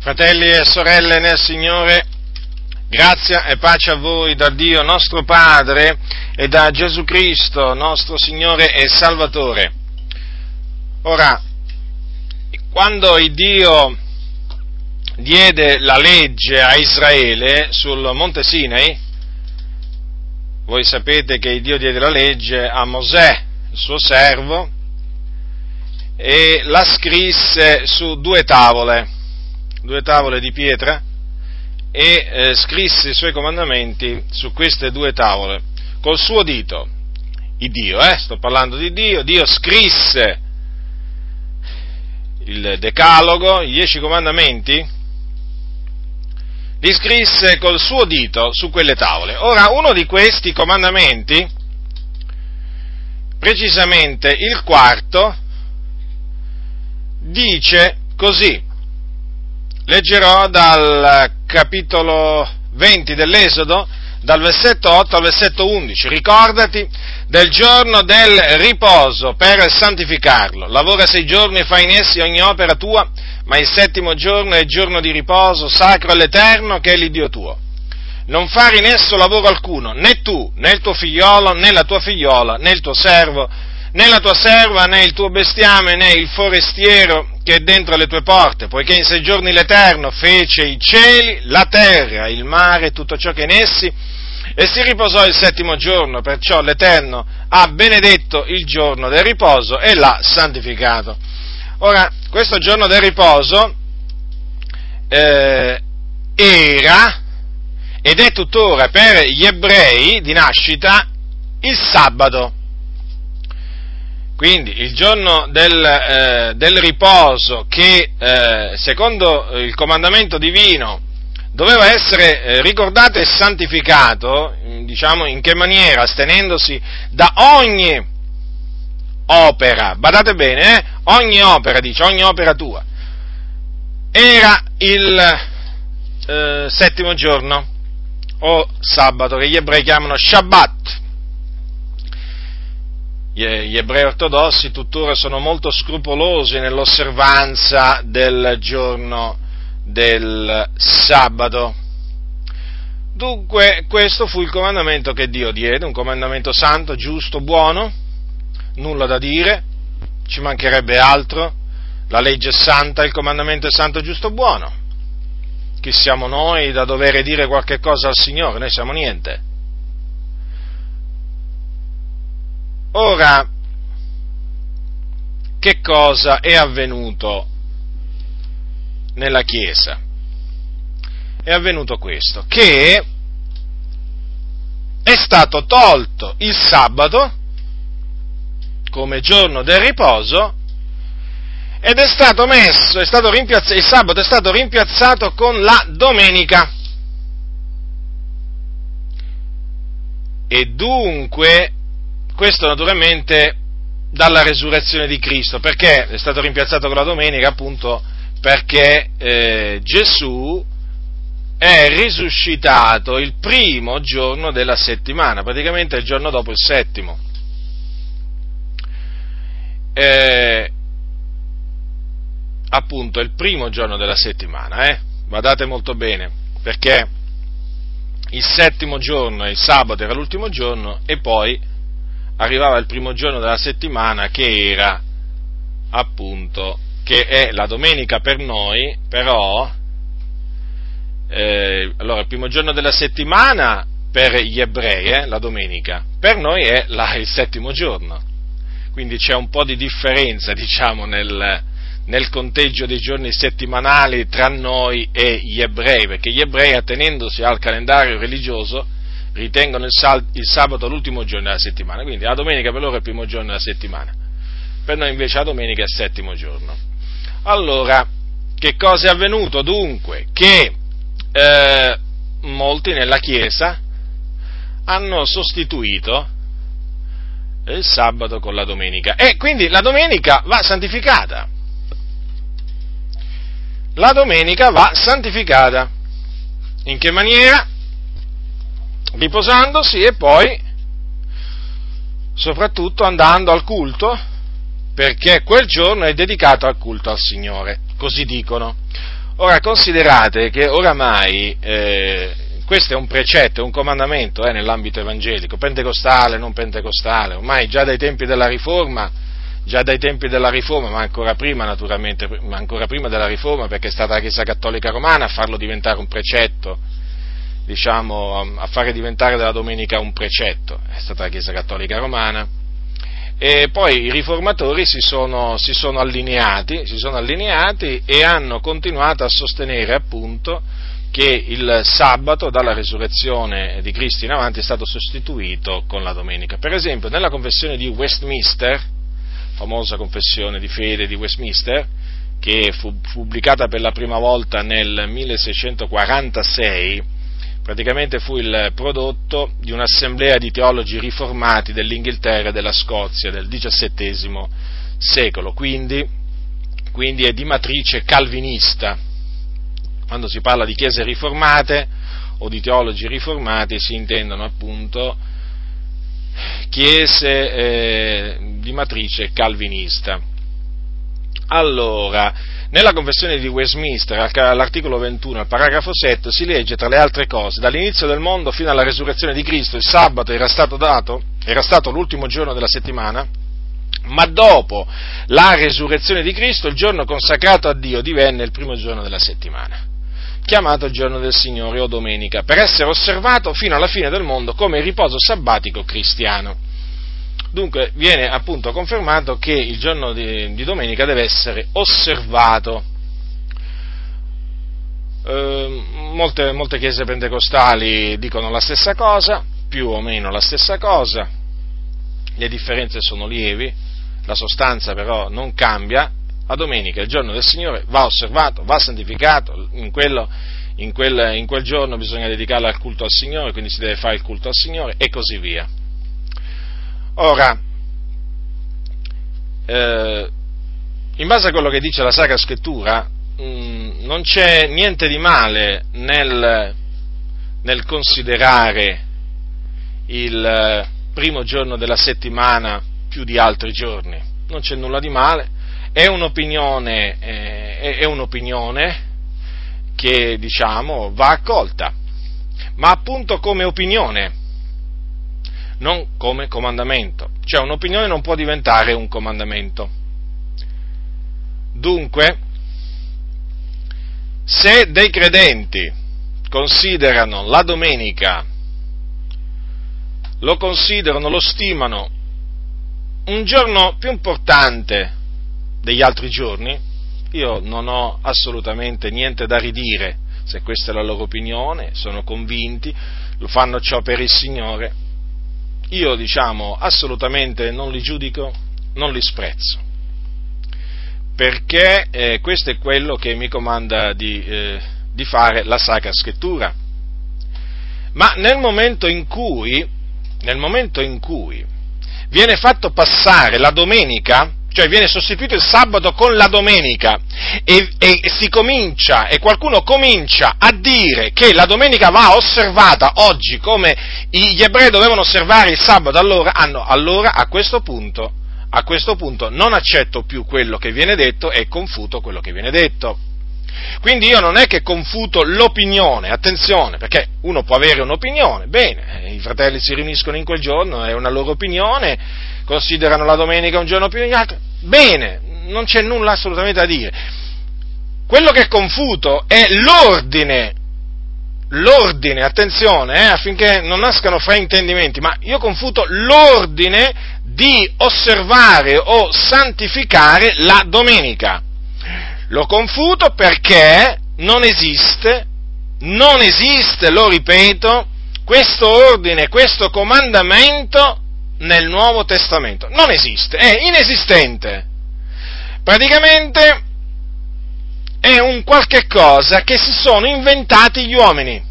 Fratelli e sorelle nel Signore, grazia e pace a voi da Dio nostro Padre e da Gesù Cristo, nostro Signore e Salvatore. Ora, quando il Dio diede la legge a Israele sul Monte Sinai, voi sapete che il Dio diede la legge a Mosè, il suo servo, e la scrisse su due tavole due tavole di pietra e eh, scrisse i suoi comandamenti su queste due tavole col suo dito. Il Dio, eh, sto parlando di Dio, Dio scrisse il decalogo, i dieci comandamenti, li scrisse col suo dito su quelle tavole. Ora, uno di questi comandamenti, precisamente il quarto, dice così, leggerò dal capitolo 20 dell'Esodo, dal versetto 8 al versetto 11. Ricordati del giorno del riposo per santificarlo. Lavora sei giorni e fai in essi ogni opera tua, ma il settimo giorno è giorno di riposo sacro all'Eterno che è l'Iddio tuo. Non fare in esso lavoro alcuno, né tu, né il tuo figliolo, né la tua figliola, né il tuo servo, né la tua serva, né il tuo bestiame, né il forestiero che è dentro le tue porte, poiché in sei giorni l'Eterno fece i cieli, la terra, il mare, tutto ciò che è in essi, e si riposò il settimo giorno, perciò l'Eterno ha benedetto il giorno del riposo e l'ha santificato. Ora, questo giorno del riposo eh, era ed è tuttora per gli ebrei di nascita il sabato. Quindi il giorno del, eh, del riposo che eh, secondo il comandamento divino doveva essere eh, ricordato e santificato, diciamo in che maniera? Astenendosi da ogni opera, badate bene, eh? ogni opera, dice, ogni opera tua, era il eh, settimo giorno o sabato che gli ebrei chiamano Shabbat gli ebrei ortodossi tuttora sono molto scrupolosi nell'osservanza del giorno del sabato. Dunque, questo fu il comandamento che Dio diede, un comandamento santo, giusto, buono, nulla da dire, ci mancherebbe altro, la legge è santa, il comandamento è santo, giusto, buono. Chi siamo noi da dover dire qualche cosa al Signore? Noi siamo niente. Ora, che cosa è avvenuto nella Chiesa? È avvenuto questo, che è stato tolto il sabato come giorno del riposo ed è stato messo, è stato il sabato è stato rimpiazzato con la domenica. E dunque questo naturalmente dalla resurrezione di Cristo, perché è stato rimpiazzato con la domenica appunto perché eh, Gesù è risuscitato il primo giorno della settimana, praticamente il giorno dopo il settimo. Eh, appunto il primo giorno della settimana, eh? Badate molto bene, perché il settimo giorno il sabato era l'ultimo giorno e poi arrivava il primo giorno della settimana che era appunto, che è la domenica per noi, però, eh, allora il primo giorno della settimana per gli ebrei, eh, la domenica, per noi è la, il settimo giorno, quindi c'è un po' di differenza, diciamo, nel, nel conteggio dei giorni settimanali tra noi e gli ebrei, perché gli ebrei, attenendosi al calendario religioso, ritengono il, sal- il sabato l'ultimo giorno della settimana, quindi la domenica per loro è il primo giorno della settimana, per noi invece la domenica è il settimo giorno. Allora, che cosa è avvenuto dunque? Che eh, molti nella Chiesa hanno sostituito il sabato con la domenica e quindi la domenica va santificata. La domenica va santificata. In che maniera? Riposandosi e poi soprattutto andando al culto, perché quel giorno è dedicato al culto al Signore, così dicono. Ora considerate che oramai eh, questo è un precetto, è un comandamento eh, nell'ambito evangelico, pentecostale, non pentecostale, ormai già dai tempi della Riforma, già dai tempi della Riforma, ma ancora prima naturalmente, ma ancora prima della Riforma perché è stata la Chiesa Cattolica Romana a farlo diventare un precetto, diciamo, a fare diventare della domenica un precetto, è stata la Chiesa Cattolica Romana e poi i riformatori si sono, si sono, allineati, si sono allineati e hanno continuato a sostenere appunto che il sabato dalla resurrezione di Cristo in avanti è stato sostituito con la domenica. Per esempio, nella confessione di Westminster, famosa confessione di fede di Westminster, che fu pubblicata per la prima volta nel 1646, praticamente fu il prodotto di un'assemblea di teologi riformati dell'Inghilterra e della Scozia del XVII secolo, quindi, quindi è di matrice calvinista. Quando si parla di chiese riformate o di teologi riformati si intendono appunto chiese eh, di matrice calvinista. Allora, nella confessione di Westminster, all'articolo 21, al paragrafo 7, si legge, tra le altre cose, dall'inizio del mondo fino alla resurrezione di Cristo, il sabato era stato dato, era stato l'ultimo giorno della settimana, ma dopo la resurrezione di Cristo il giorno consacrato a Dio divenne il primo giorno della settimana, chiamato giorno del Signore o domenica, per essere osservato fino alla fine del mondo come riposo sabbatico cristiano. Dunque viene appunto confermato che il giorno di, di domenica deve essere osservato. Eh, molte, molte chiese pentecostali dicono la stessa cosa, più o meno la stessa cosa, le differenze sono lievi, la sostanza però non cambia, la domenica, il giorno del Signore, va osservato, va santificato, in, quello, in, quel, in quel giorno bisogna dedicarlo al culto al Signore, quindi si deve fare il culto al Signore e così via. Ora, eh, in base a quello che dice la Sacra Scrittura, mh, mm, non c'è niente di male nel, nel considerare il primo giorno della settimana più di altri giorni, non c'è nulla di male, è un'opinione, eh, è un'opinione che diciamo va accolta, ma appunto come opinione, non come comandamento. Cioè un'opinione non può diventare un comandamento. Dunque, se dei credenti considerano la domenica, lo considerano, lo stimano un giorno più importante degli altri giorni, io non ho assolutamente niente da ridire se questa è la loro opinione, sono convinti, lo fanno ciò per il Signore, io diciamo assolutamente non li giudico, non li sprezzo, perché eh, questo è quello che mi comanda di, eh, di fare la Sacra Scrittura. Ma nel momento in cui, nel momento in cui viene fatto passare la domenica cioè viene sostituito il sabato con la domenica e, e, si comincia, e qualcuno comincia a dire che la domenica va osservata oggi come gli ebrei dovevano osservare il sabato, allora, hanno, allora a, questo punto, a questo punto non accetto più quello che viene detto e confuto quello che viene detto. Quindi io non è che confuto l'opinione, attenzione, perché uno può avere un'opinione, bene, i fratelli si riuniscono in quel giorno, è una loro opinione, considerano la domenica un giorno più degli altri, bene, non c'è nulla assolutamente da dire. Quello che confuto è l'ordine, l'ordine, attenzione, eh, affinché non nascano fraintendimenti, ma io confuto l'ordine di osservare o santificare la domenica. Lo confuto perché non esiste, non esiste, lo ripeto, questo ordine, questo comandamento nel Nuovo Testamento. Non esiste, è inesistente. Praticamente è un qualche cosa che si sono inventati gli uomini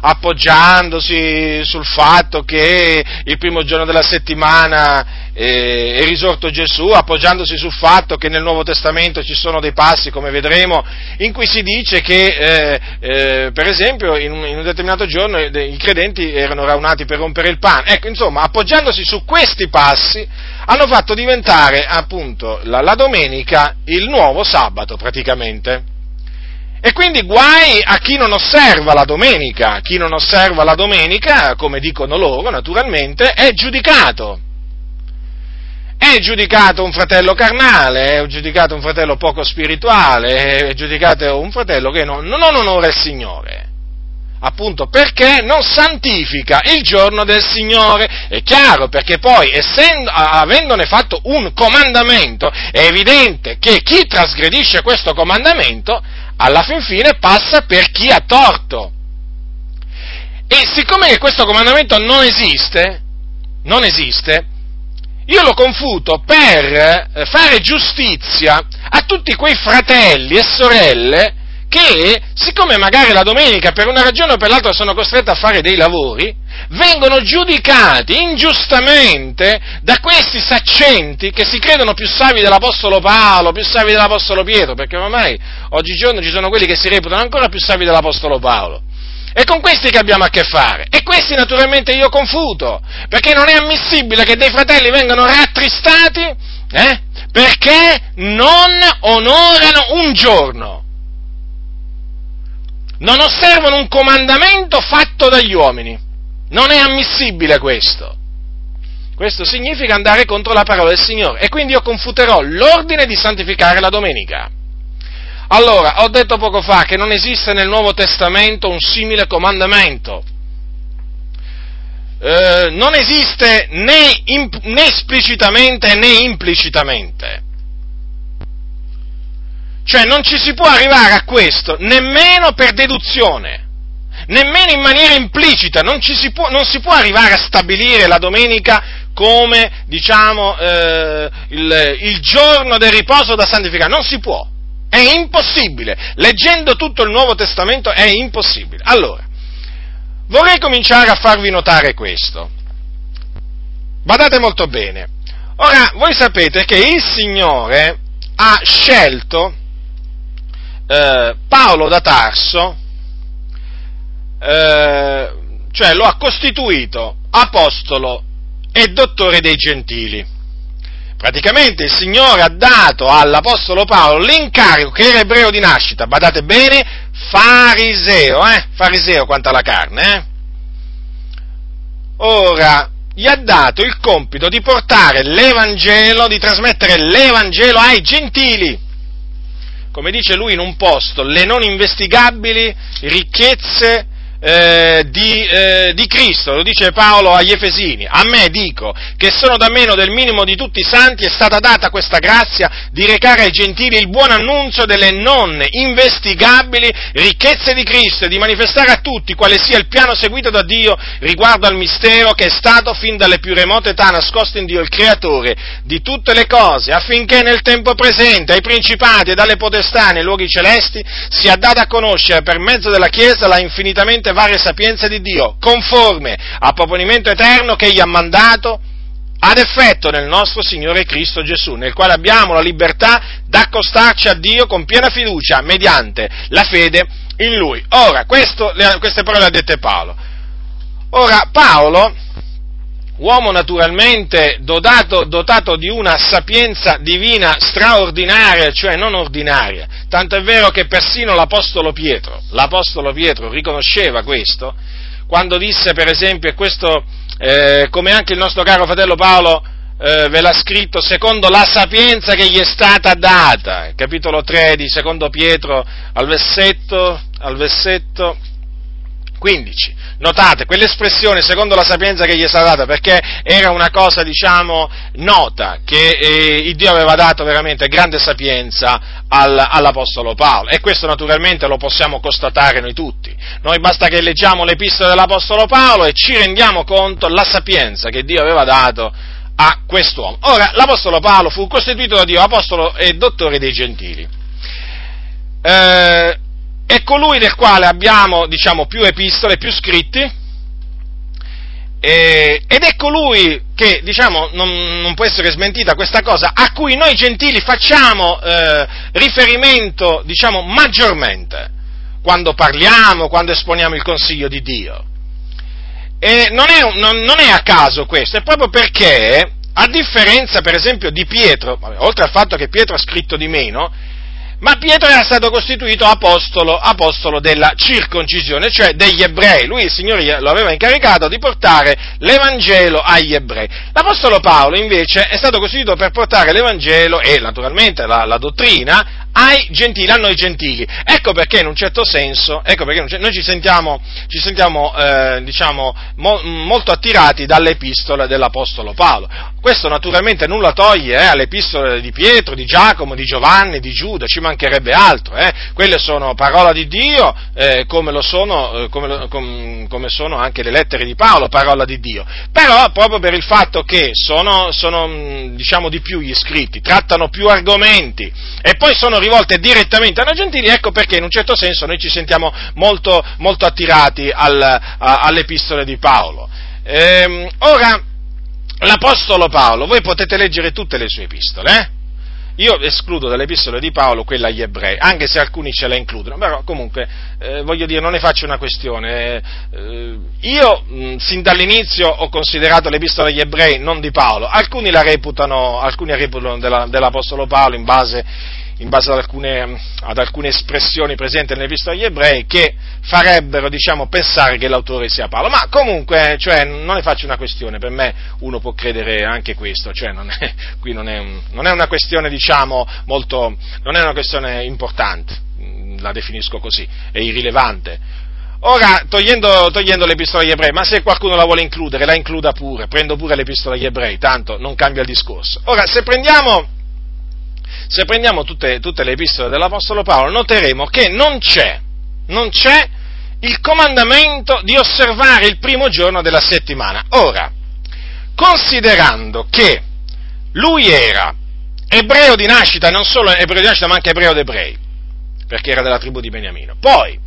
appoggiandosi sul fatto che il primo giorno della settimana eh, è risorto Gesù, appoggiandosi sul fatto che nel Nuovo Testamento ci sono dei passi, come vedremo, in cui si dice che, eh, eh, per esempio, in un, in un, determinato giorno i credenti erano raunati per rompere il pane. Ecco, insomma, appoggiandosi su questi passi, hanno fatto diventare appunto la, la domenica il nuovo sabato praticamente. E quindi guai a chi non osserva la domenica. Chi non osserva la domenica, come dicono loro, naturalmente, è giudicato. È giudicato un fratello carnale, è giudicato un fratello poco spirituale, è giudicato un fratello che non, non onora il Signore appunto perché non santifica il giorno del Signore. È chiaro, perché poi, essendo, avendone fatto un comandamento, è evidente che chi trasgredisce questo comandamento, alla fin fine passa per chi ha torto. E siccome questo comandamento non esiste, non esiste, io lo confuto per eh, fare giustizia a tutti quei fratelli e sorelle che, siccome magari la domenica per una ragione o per l'altra sono costretti a fare dei lavori, vengono giudicati ingiustamente da questi saccenti che si credono più savi dell'Apostolo Paolo, più savi dell'Apostolo Pietro, perché ormai oggigiorno ci sono quelli che si reputano ancora più savi dell'Apostolo Paolo. È con questi che abbiamo a che fare. E questi naturalmente io confuto, perché non è ammissibile che dei fratelli vengano rattristati eh, perché non onorano un giorno non osservano un comandamento fatto dagli uomini. Non è ammissibile questo. Questo significa andare contro la parola del Signore e quindi io confuterò l'ordine di santificare la domenica. Allora, ho detto poco fa che non esiste nel Nuovo Testamento un simile comandamento. Eh, non esiste né, imp- né esplicitamente né implicitamente. Cioè non ci si può arrivare a questo nemmeno per deduzione, nemmeno in maniera implicita, non, si può, non si può arrivare a stabilire la domenica come, diciamo, eh, il, il giorno del riposo da santificare, non si può, è impossibile, leggendo tutto il Nuovo Testamento è impossibile. Allora, vorrei cominciare a farvi notare questo. Badate molto bene. Ora, voi sapete che il Signore ha scelto eh, Paolo da Tarso, eh, cioè lo ha costituito apostolo e dottore dei gentili. Praticamente il Signore ha dato all'Apostolo Paolo l'incarico, che era ebreo di nascita, badate bene, fariseo, eh? Fariseo quanto alla carne, eh? Ora, gli ha dato il compito di portare l'Evangelo, di trasmettere l'Evangelo ai gentili come dice lui in un posto, le non investigabili ricchezze eh, di, eh, di, Cristo, lo dice Paolo agli Efesini, a me dico che sono da meno del minimo di tutti i santi è stata data questa grazia di recare ai gentili il buon annunzio delle non investigabili ricchezze di Cristo e di manifestare a tutti quale sia il piano seguito da Dio riguardo al mistero che è stato fin dalle più remote età nascosto in Dio il creatore di tutte le cose affinché nel tempo presente ai principati e alle potestà nei luoghi celesti sia data a conoscere per mezzo della Chiesa la infinitamente tutte varie sapienze di Dio, conforme al proponimento eterno che egli ha mandato ad effetto nel nostro Signore Cristo Gesù, nel quale abbiamo la libertà d'accostarci a Dio con piena fiducia mediante la fede in Lui. Ora, questo, queste parole ha dette Paolo. Ora, Paolo uomo naturalmente dotato, dotato, di una sapienza divina straordinaria, cioè non ordinaria, tanto è vero che persino l'Apostolo Pietro, l'Apostolo Pietro riconosceva questo, quando disse per esempio, e questo eh, come anche il nostro caro fratello Paolo eh, ve l'ha scritto, secondo la sapienza che gli è stata data, capitolo 3 di secondo Pietro al versetto, al versetto 15. Notate, quell'espressione secondo la sapienza che gli è stata data, perché era una cosa, diciamo, nota, che eh, Dio aveva dato veramente grande sapienza al, all'Apostolo Paolo. E questo naturalmente lo possiamo constatare noi tutti. Noi basta che leggiamo l'epistola dell'Apostolo Paolo e ci rendiamo conto della sapienza che Dio aveva dato a quest'uomo. Ora, l'Apostolo Paolo fu costituito da Dio apostolo e dottore dei gentili. Eh, è colui del quale abbiamo, diciamo, più epistole, più scritti, eh, ed è colui che, diciamo, non, non, può essere smentita questa cosa, a cui noi gentili facciamo eh, riferimento, diciamo, maggiormente, quando parliamo, quando esponiamo il consiglio di Dio. E non è, non, non è a caso questo, è proprio perché, a differenza per esempio di Pietro, oltre al fatto che Pietro ha scritto di meno, ma Pietro era stato costituito apostolo, apostolo, della circoncisione, cioè degli ebrei. Lui, il Signore, lo aveva incaricato di portare l'Evangelo agli ebrei. L'Apostolo Paolo, invece, è stato costituito per portare l'Evangelo e, naturalmente, la, la dottrina ai gentili, a noi gentili. Ecco perché in un certo senso, ecco perché noi ci sentiamo, ci sentiamo eh, diciamo, mo, molto attirati dalle epistole dell'Apostolo Paolo. Questo naturalmente nulla toglie eh, alle epistole di Pietro, di Giacomo, di Giovanni, di Giuda, ci mancherebbe altro. Eh. Quelle sono parola di Dio, eh, come, sono, eh, come, com, come, sono, anche le lettere di Paolo, parola di Dio. Però proprio per il fatto che sono, sono diciamo, di più gli scritti, trattano più argomenti e poi sono rivolte direttamente a noi gentili, ecco perché in un certo senso noi ci sentiamo molto, molto attirati al, a, alle epistole di Paolo. Ehm, ora, l'Apostolo Paolo, voi potete leggere tutte le sue epistole, eh? Io escludo dalle epistole di Paolo quella agli ebrei, anche se alcuni ce la includono, però comunque eh, voglio dire, non ne faccio una questione. Eh, io mh, sin dall'inizio ho considerato l'epistola agli ebrei non di Paolo, alcuni la reputano, alcuni la reputano della, dell'Apostolo Paolo in base, in base ad, alcune, ad, alcune, espressioni presenti nell'Epistola agli Ebrei che farebbero diciamo, pensare che l'autore sia Paolo. Ma comunque, cioè, non ne faccio una questione, per me uno può credere anche questo, cioè, non è, qui non è, un, non è, una questione diciamo, molto, non è una questione importante, la definisco così, è irrilevante. Ora, togliendo, togliendo l'epistola agli ebrei, ma se qualcuno la vuole includere, la includa pure, prendo pure l'epistola agli ebrei, tanto non cambia il discorso. Ora, se prendiamo, se prendiamo tutte, tutte le epistole dell'Apostolo Paolo, noteremo che non c'è, non c'è il comandamento di osservare il primo giorno della settimana. Ora, considerando che lui era ebreo di nascita, non solo ebreo di nascita, ma anche ebreo d'ebrei, perché era della tribù di Beniamino, poi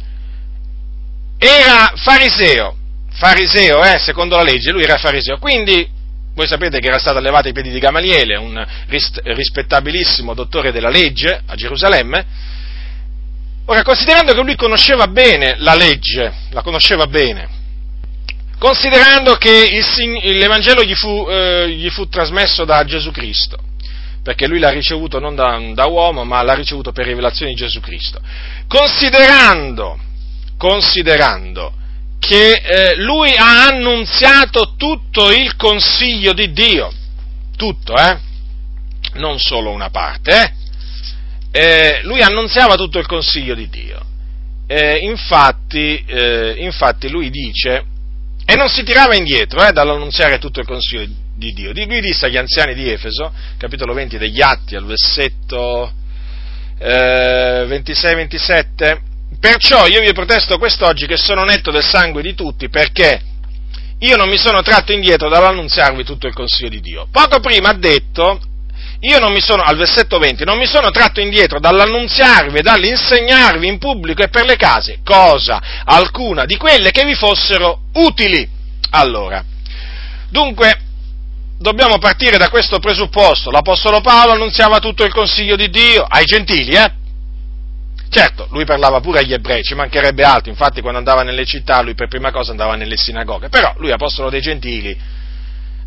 era fariseo, fariseo, eh, secondo la legge, lui era fariseo, quindi voi sapete che era stato allevato ai piedi di Gamaliele, un rispettabilissimo dottore della legge a Gerusalemme. Ora, considerando che lui conosceva bene la legge, la conosceva bene, considerando che il, l'Evangelo gli fu, eh, gli fu, trasmesso da Gesù Cristo, perché lui l'ha ricevuto non da, da uomo, ma l'ha ricevuto per rivelazione di Gesù Cristo, considerando, considerando che eh, lui ha annunziato tutto il consiglio di Dio, tutto, eh? Non solo una parte, eh? eh lui annunziava tutto il consiglio di Dio. Eh, infatti, eh, infatti, lui dice, e non si tirava indietro dall'annunziare tutto il consiglio di Dio. Lui disse agli anziani di Efeso, capitolo 20 degli Atti, al versetto 26-27, Perciò io vi protesto quest'oggi che sono netto del sangue di tutti perché io non mi sono tratto indietro dall'annunziarvi tutto il consiglio di Dio. Poco prima ha detto, io non mi sono, al versetto 20, non mi sono tratto indietro dall'annunziarvi e dall'insegnarvi in pubblico e per le case cosa alcuna di quelle che vi fossero utili. Allora, dunque, dobbiamo partire da questo presupposto. L'Apostolo Paolo annunziava tutto il consiglio di Dio ai gentili, eh? Certo, lui parlava pure agli ebrei, ci mancherebbe altro, infatti quando andava nelle città lui per prima cosa andava nelle sinagoghe, però lui apostolo dei gentili,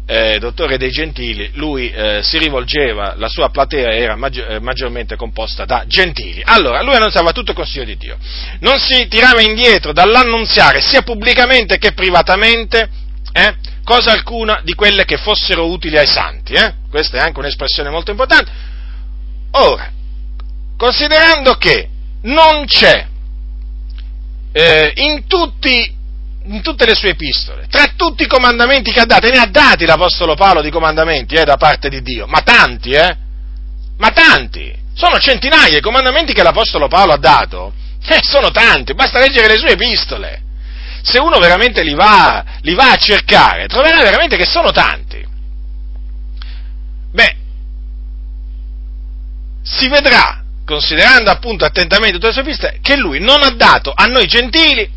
eh, dottore dei gentili, lui eh, si rivolgeva, la sua platea era maggior, eh, maggiormente composta da gentili. Allora, lui annunziava tutto il consiglio di Dio, non si tirava indietro dall'annunziare sia pubblicamente che privatamente eh, cosa alcuna di quelle che fossero utili ai santi. Eh? Questa è anche un'espressione molto importante. Ora, considerando che non c'è eh, in, tutti, in, tutte le sue epistole, tra tutti i comandamenti che ha dato, e ne ha dati l'Apostolo Paolo di comandamenti eh, da parte di Dio, ma tanti, eh? Ma tanti! Sono centinaia i comandamenti che l'Apostolo Paolo ha dato, eh, sono tanti, basta leggere le sue epistole. Se uno veramente li va, li va a cercare, troverà veramente che sono tanti. Beh, si vedrà considerando appunto attentamente tutte le sue piste, che lui non ha dato a noi gentili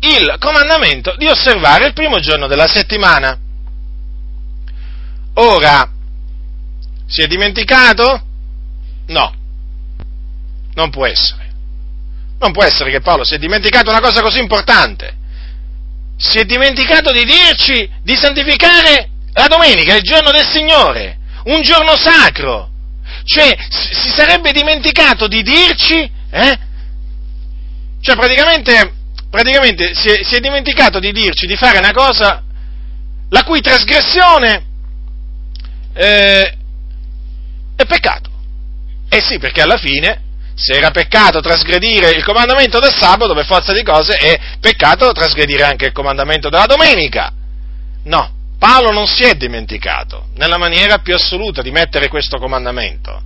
il comandamento di osservare il primo giorno della settimana. Ora, si è dimenticato? No, non può essere. Non può essere che Paolo si è dimenticato una cosa così importante. Si è dimenticato di dirci di santificare la domenica, il giorno del Signore, un giorno sacro Cioè, si sarebbe dimenticato di dirci, eh? Cioè, praticamente, praticamente si, è, si è dimenticato di dirci di fare una cosa la cui trasgressione eh, è peccato. Eh sì, perché alla fine, se era peccato trasgredire il comandamento del sabato, per forza di cose è peccato trasgredire anche il comandamento della domenica. No, Paolo non si è dimenticato, nella maniera più assoluta, di mettere questo comandamento.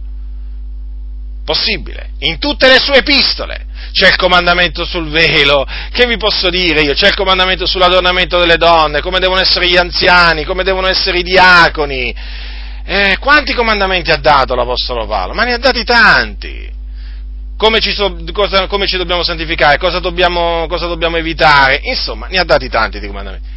Possibile. In tutte le sue epistole c'è il comandamento sul velo, che vi posso dire io? C'è il comandamento sull'adornamento delle donne, come devono essere gli anziani, come devono essere i diaconi, eh, quanti comandamenti ha dato l'Apostolo Paolo? Ma ne ha dati tanti. Come ci, cosa, come ci dobbiamo santificare? Cosa dobbiamo, cosa dobbiamo, evitare? Insomma, ne ha dati tanti di comandamenti.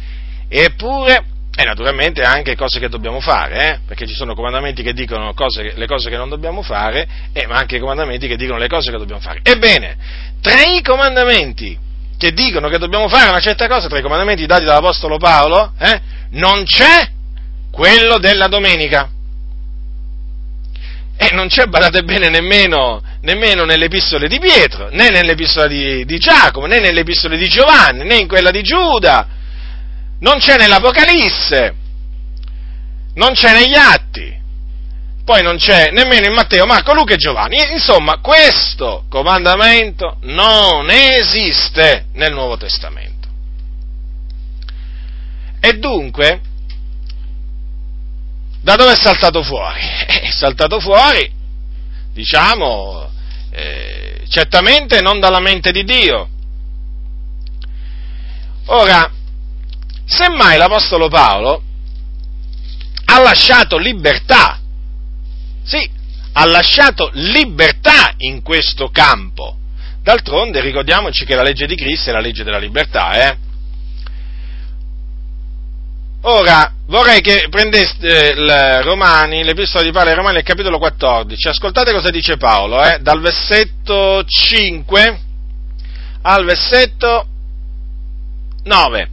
Eppure, e naturalmente anche cose che dobbiamo fare, eh? perché ci sono comandamenti che dicono cose, le cose che non dobbiamo fare, eh, ma anche comandamenti che dicono le cose che dobbiamo fare. Ebbene, tra i comandamenti che dicono che dobbiamo fare una certa cosa, tra i comandamenti dati dall'Apostolo Paolo, eh, non c'è quello della domenica. E non c'è, badate bene, nemmeno, nemmeno nelle epistole di Pietro, né nelle epistole di, di Giacomo, né nelle epistole di Giovanni, né in quella di Giuda, non c'è nell'Apocalisse, non c'è negli Atti, poi non c'è nemmeno in Matteo, Marco, Luca e Giovanni. Insomma, questo comandamento non esiste nel Nuovo Testamento. E dunque, da dove è saltato fuori? È saltato fuori, diciamo, eh, certamente non dalla mente di Dio. Ora, semmai l'Apostolo Paolo ha lasciato libertà, sì, ha lasciato libertà in questo campo. D'altronde ricordiamoci che la legge di Cristo è la legge della libertà, eh? Ora, vorrei che prendeste il Romani, l'epistola di Paolo ai Romani, il capitolo 14. Ascoltate cosa dice Paolo, eh, dal versetto 5 al versetto 9.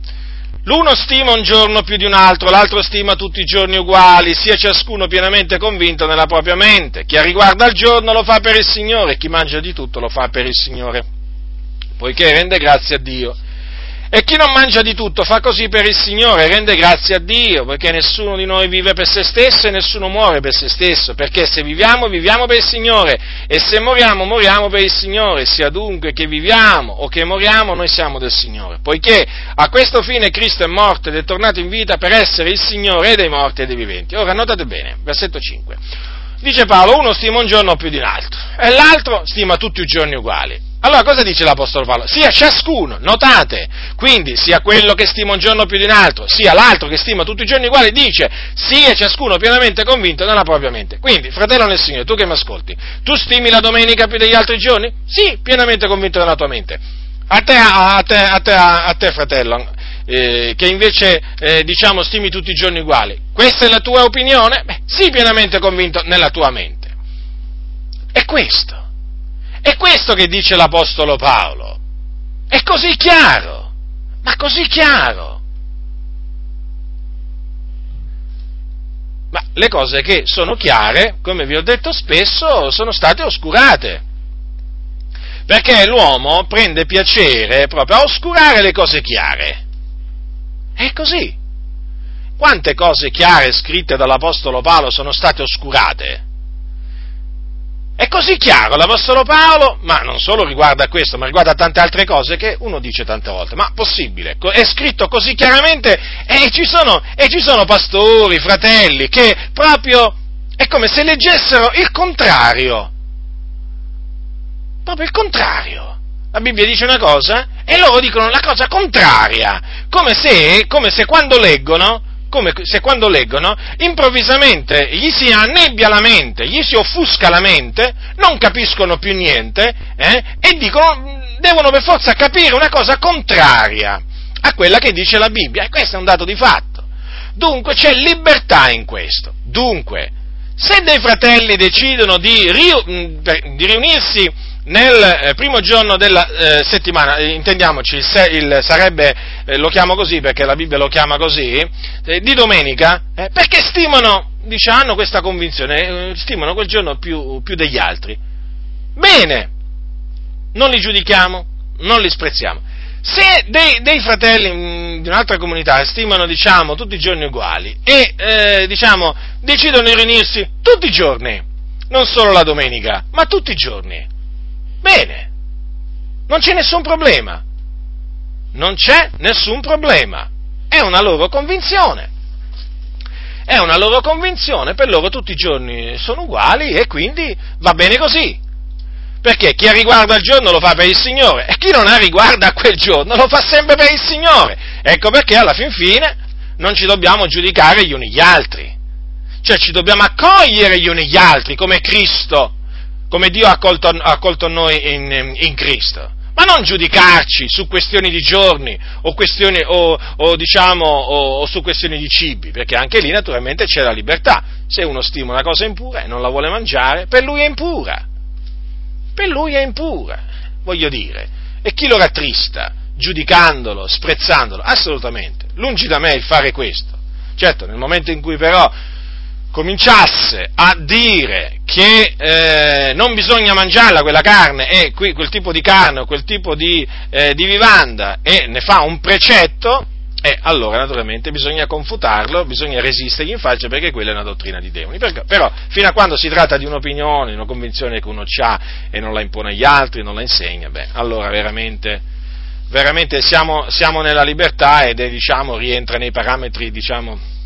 L'uno stima un giorno più di un altro, l'altro stima tutti i giorni uguali, sia ciascuno pienamente convinto nella propria mente. Chi riguarda il giorno lo fa per il Signore, chi mangia di tutto lo fa per il Signore, poiché rende grazie a Dio e chi non mangia di tutto fa così per il Signore, rende grazie a Dio, perché nessuno di noi vive per se stesso e nessuno muore per se stesso, perché se viviamo, viviamo per il Signore, e se moriamo, moriamo per il Signore, sia dunque che viviamo o che moriamo, noi siamo del Signore, poiché a questo fine Cristo è morto ed è tornato in vita per essere il Signore dei morti e dei viventi. Ora notate bene, versetto 5. Dice Paolo, uno stima un giorno più di un altro, e l'altro stima tutti i giorni uguali. Allora cosa dice l'Apostolo Paolo? Sia ciascuno, notate, quindi sia quello che stima un giorno più di un altro, sia l'altro che stima tutti i giorni uguali, dice sia ciascuno pienamente convinto nella propria mente. Quindi, fratello nel Signore, tu che mi ascolti, tu stimi la domenica più degli altri giorni? Sì, pienamente convinto nella tua mente. A te, a te, a te, a te fratello, eh, che invece eh, diciamo stimi tutti i giorni uguali, questa è la tua opinione? Beh, sii pienamente convinto nella tua mente. È questo. È questo che dice l'Apostolo Paolo. È così chiaro, ma così chiaro. Ma le cose che sono chiare, come vi ho detto spesso, sono state oscurate. Perché l'uomo prende piacere proprio a oscurare le cose chiare. È così. Quante cose chiare scritte dall'Apostolo Paolo sono state oscurate? È così chiaro l'Apostolo Paolo, ma non solo riguarda questo, ma riguarda tante altre cose che uno dice tante volte, ma possibile, è scritto così chiaramente? E ci sono, e ci sono pastori, fratelli, che proprio è come se leggessero il contrario, proprio il contrario. La Bibbia dice una cosa e loro dicono la cosa contraria, come se, come se quando leggono come se quando leggono improvvisamente gli si annebbia la mente, gli si offusca la mente, non capiscono più niente eh, e dicono, devono per forza capire una cosa contraria a quella che dice la Bibbia e questo è un dato di fatto. Dunque c'è libertà in questo. Dunque, se dei fratelli decidono di, di riunirsi nel eh, primo giorno della eh, settimana, eh, intendiamoci, il, sarebbe, eh, lo chiamo così perché la Bibbia lo chiama così, eh, di domenica, eh, perché stimano dice, hanno questa convinzione, stimano quel giorno più, più degli altri. Bene, non li giudichiamo, non li sprezziamo. Se dei, dei fratelli mm, di un'altra comunità stimano, diciamo, tutti i giorni uguali e, diciamo, decidono di riunirsi tutti i giorni, non solo la domenica, ma tutti i giorni, bene, non c'è nessun problema. Non c'è nessun problema. È una loro convinzione. È una loro convinzione, per loro tutti i giorni sono uguali e quindi va bene così. Perché chi ha riguardo al giorno lo fa per il Signore e chi non ha riguardo a quel giorno lo fa sempre per il Signore. Ecco perché alla fin fine non ci dobbiamo giudicare gli uni gli altri. Cioè ci dobbiamo accogliere gli uni gli altri come Cristo, come Dio ha accolto, ha accolto noi in, in Cristo ma non giudicarci su questioni di giorni o, questioni, o, o, diciamo, o, su questioni di cibi, perché anche lì naturalmente c'è la libertà. Se uno stima una cosa impura e non la vuole mangiare, per lui è impura per lui è impura, voglio dire. E chi lo rattrista, giudicandolo, sprezzandolo? Assolutamente. Lungi da me il fare questo. Certo, nel momento in cui però cominciasse a dire che eh, non bisogna mangiarla quella carne e quel tipo di carne o quel tipo di, eh, di vivanda e ne fa un precetto, e allora naturalmente bisogna confutarlo, bisogna resistergli in faccia perché quella è una dottrina di demoni. Perché, però fino a quando si tratta di un'opinione, di una convinzione che uno ha e non la impone agli altri, non la insegna, beh, allora veramente, veramente siamo, siamo, nella libertà ed è, diciamo, rientra nei parametri, diciamo,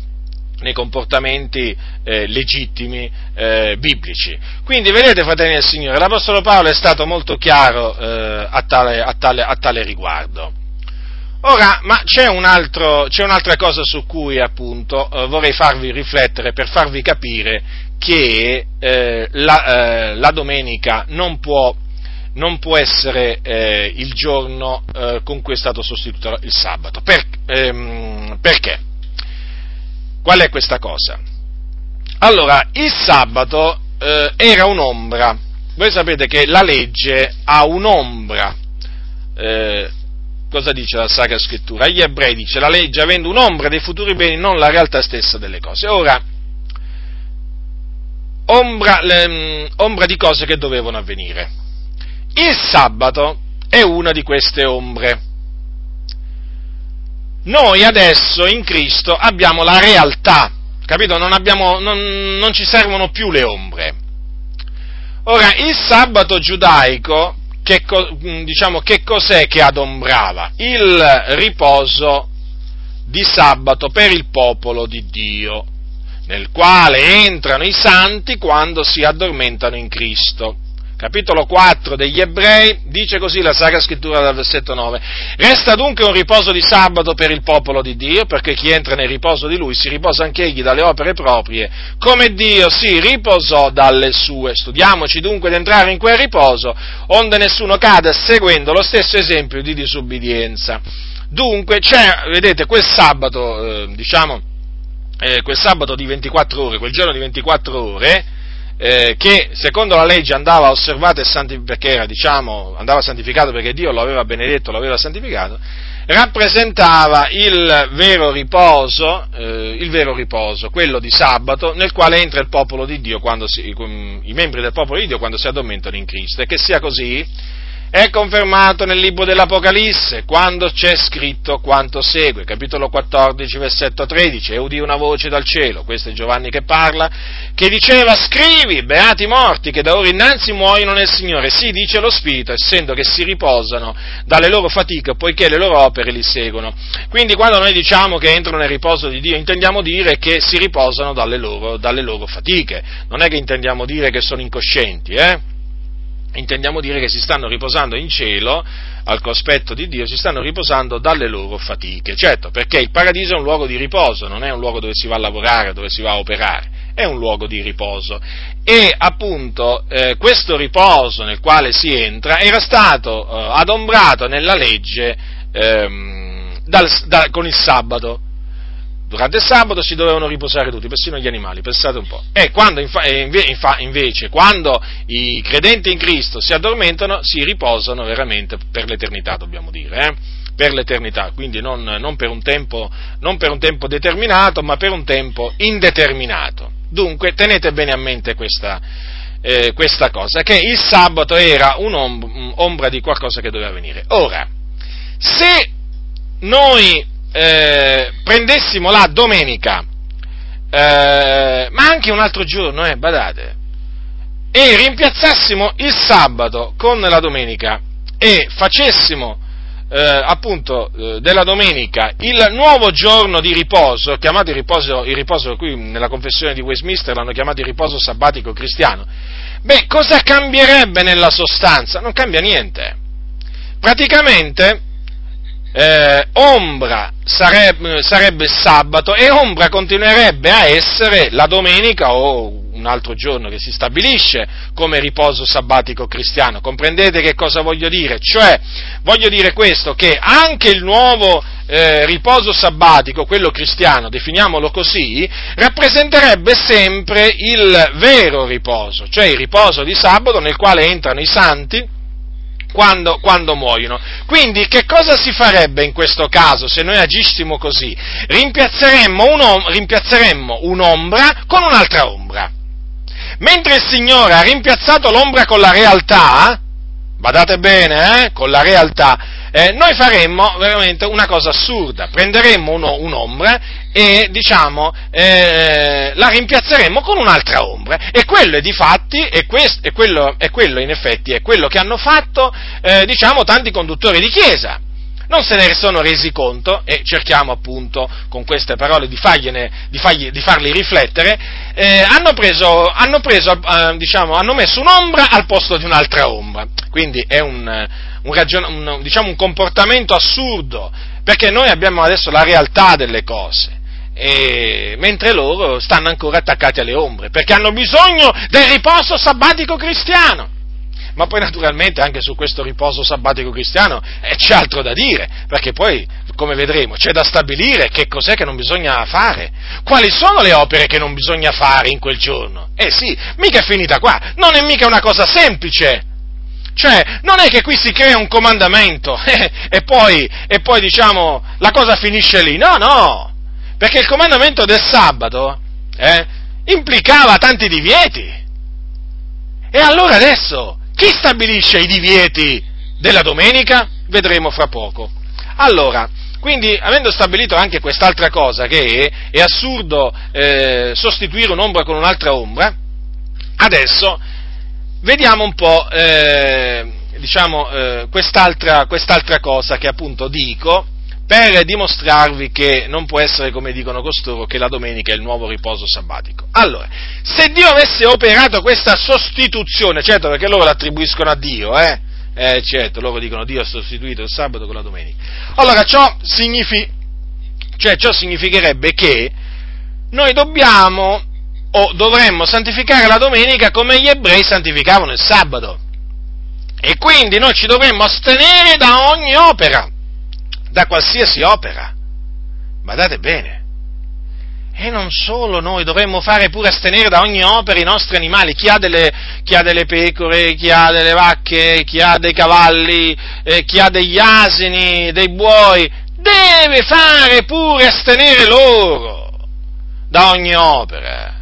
nei comportamenti eh, legittimi eh, biblici. Quindi vedete, fratelli del Signore, l'Apostolo Paolo è stato molto chiaro eh, a, tale, a, tale, a tale riguardo. Ora, ma c'è, un altro, c'è un'altra cosa su cui appunto eh, vorrei farvi riflettere per farvi capire che eh, la, eh, la, domenica non può, non può essere il giorno con cui è stato sostituito il sabato. Per, ehm, perché? Qual è questa cosa? Allora, il sabato eh, era un'ombra. Voi sapete che la legge ha un'ombra cosa dice la Sacra Scrittura? Agli ebrei dice la legge avendo un'ombra dei futuri beni, non la realtà stessa delle cose. Ora, ombra, le, mm, ombra di cose che dovevano avvenire. Il sabato è una di queste ombre. Noi adesso in Cristo abbiamo la realtà, capito? Non, abbiamo, non, non ci servono più le ombre. Ora, il sabato giudaico che, mm, diciamo, che cos'è che adombrava? Il riposo di sabato per il popolo di Dio, nel quale entrano i santi quando si addormentano in Cristo capitolo 4 degli Ebrei, dice così la Sacra Scrittura dal versetto 9. Resta dunque un riposo di sabato per il popolo di Dio, perché chi entra nel riposo di lui si riposa anche egli dalle opere proprie, come Dio si riposò dalle sue. Studiamoci dunque di entrare in quel riposo, onde nessuno cada seguendo lo stesso esempio di disubbidienza. Dunque c'è, vedete, quel sabato, eh, diciamo, eh, quel sabato di 24 ore, quel giorno di 24 ore, eh, che secondo la legge andava osservato e santificato, perché era, diciamo, andava santificato perché Dio lo aveva benedetto, lo aveva santificato, rappresentava il vero riposo, eh, il vero riposo, quello di sabato, nel quale entra il popolo di Dio, si, i membri del popolo di Dio quando si addormentano in Cristo. E che sia così è confermato nel libro dell'Apocalisse, quando c'è scritto quanto segue, capitolo 14, versetto 13, e udì una voce dal cielo, questo è Giovanni che parla, che diceva, scrivi, beati morti, che da ora innanzi muoiono nel Signore, sì, dice lo Spirito, essendo che si riposano dalle loro fatiche, poiché le loro opere li seguono. Quindi quando noi diciamo che entrano nel riposo di Dio, intendiamo dire che si riposano dalle loro, dalle loro fatiche, non è che intendiamo dire che sono incoscienti, eh? Intendiamo dire che si stanno riposando in cielo, al cospetto di Dio, si stanno riposando dalle loro fatiche. Certo, perché il paradiso è un luogo di riposo, non è un luogo dove si va a lavorare, dove si va a operare, è un luogo di riposo. E appunto eh, questo riposo nel quale si entra era stato eh, adombrato nella legge ehm, dal, da, con il sabato durante il sabato si dovevano riposare tutti, persino gli animali, pensate un po'. E quando infa, infa, invece, quando i credenti in Cristo si addormentano, si riposano veramente per l'eternità, dobbiamo dire, eh? per l'eternità, quindi non, non, per tempo, non per un tempo determinato, ma per un tempo indeterminato. Dunque, tenete bene a mente questa, eh, questa cosa, che il sabato era un'ombra di qualcosa che doveva venire. Ora, se noi eh, prendessimo la domenica, eh, ma anche un altro giorno, eh, badate, e rimpiazzassimo il sabato con la domenica e facessimo eh, appunto eh, della domenica il nuovo giorno di riposo, chiamato il riposo, il riposo qui nella confessione di Westminster l'hanno chiamato il riposo sabbatico cristiano, beh, cosa cambierebbe nella sostanza? Non cambia niente. Praticamente eh, ombra sarebbe, sarebbe sabato e ombra continuerebbe a essere la domenica o un altro giorno che si stabilisce come riposo sabbatico cristiano. Comprendete che cosa voglio dire? Cioè, voglio dire questo, che anche il nuovo eh, riposo sabbatico, quello cristiano, definiamolo così, rappresenterebbe sempre il vero riposo, cioè il riposo di sabato nel quale entrano i santi, quando, quando, muoiono. Quindi che cosa si farebbe in questo caso se noi agissimo così? Rimpiazzeremmo, un, rimpiazzeremmo un'ombra con un'altra ombra. Mentre il Signore ha rimpiazzato l'ombra con la realtà, badate bene, eh, con la realtà, eh, noi faremmo veramente una cosa assurda, prenderemmo uno, un'ombra e diciamo eh, la rimpiazzeremmo con un'altra ombra e quello è di fatti e, questo, e, quello, e quello in effetti è quello che hanno fatto eh, diciamo tanti conduttori di chiesa non se ne sono resi conto e cerchiamo appunto con queste parole di, fargliene, di, fargli, di farli riflettere, eh, hanno, preso, hanno, preso eh, diciamo, hanno messo un'ombra al posto di un'altra ombra. Quindi è un, un, ragion- un, diciamo, un comportamento assurdo, perché noi abbiamo adesso la realtà delle cose. E, mentre loro stanno ancora attaccati alle ombre, perché hanno bisogno del riposo sabbatico cristiano ma poi naturalmente anche su questo riposo sabbatico cristiano eh, c'è altro da dire, perché poi, come vedremo, c'è da stabilire che cos'è che non bisogna fare, quali sono le opere che non bisogna fare in quel giorno. Eh sì, mica è finita qua, non è mica una cosa semplice. Cioè, non è che qui si crea un comandamento eh, e, poi, e poi diciamo la cosa finisce lì, no, no, perché il comandamento del sabato eh, implicava tanti divieti. E allora adesso chi stabilisce i divieti della domenica? Vedremo fra poco. Allora, quindi, avendo stabilito anche quest'altra cosa, che è, è assurdo eh, sostituire un'ombra con un'altra ombra, adesso vediamo un po' eh, diciamo, eh, quest'altra, quest'altra cosa che appunto dico per dimostrarvi che non può essere come dicono costoro che la domenica è il nuovo riposo sabbatico. Allora, se Dio avesse operato questa sostituzione, certo perché loro l'attribuiscono a Dio, eh? Eh, certo, loro dicono Dio ha sostituito il sabato con la domenica. Allora, ciò, signifi- cioè, ciò significherebbe che noi dobbiamo o dovremmo santificare la domenica come gli ebrei santificavano il sabato. E quindi noi ci dovremmo astenere da ogni opera da qualsiasi opera. Badate bene. E non solo, noi dovremmo fare pure astenere da ogni opera i nostri animali, chi ha delle, chi ha delle pecore, chi ha delle vacche, chi ha dei cavalli, eh, chi ha degli asini, dei buoi, deve fare pure astenere loro da ogni opera.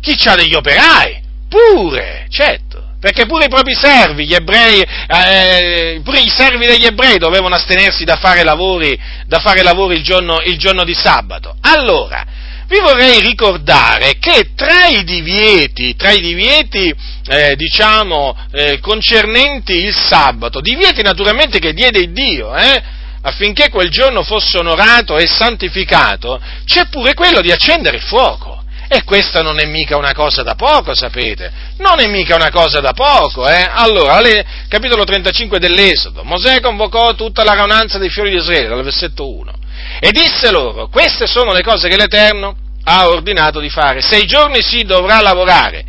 Chi ha degli operai, pure, certo perché pure i propri servi, gli ebrei, eh, pure i servi degli ebrei dovevano astenersi da fare lavori, da fare lavori il, giorno, il giorno di sabato. Allora, vi vorrei ricordare che tra i divieti, tra i divieti eh, diciamo, eh, concernenti il sabato, divieti naturalmente che diede Dio, eh, affinché quel giorno fosse onorato e santificato, c'è pure quello di accendere il fuoco. E questa non è mica una cosa da poco, sapete? Non è mica una cosa da poco, eh? Allora, alle, capitolo 35 dell'Esodo, Mosè convocò tutta la raunanza dei fiori di Israele, dal versetto 1, e disse loro, queste sono le cose che l'Eterno ha ordinato di fare. Sei giorni si dovrà lavorare,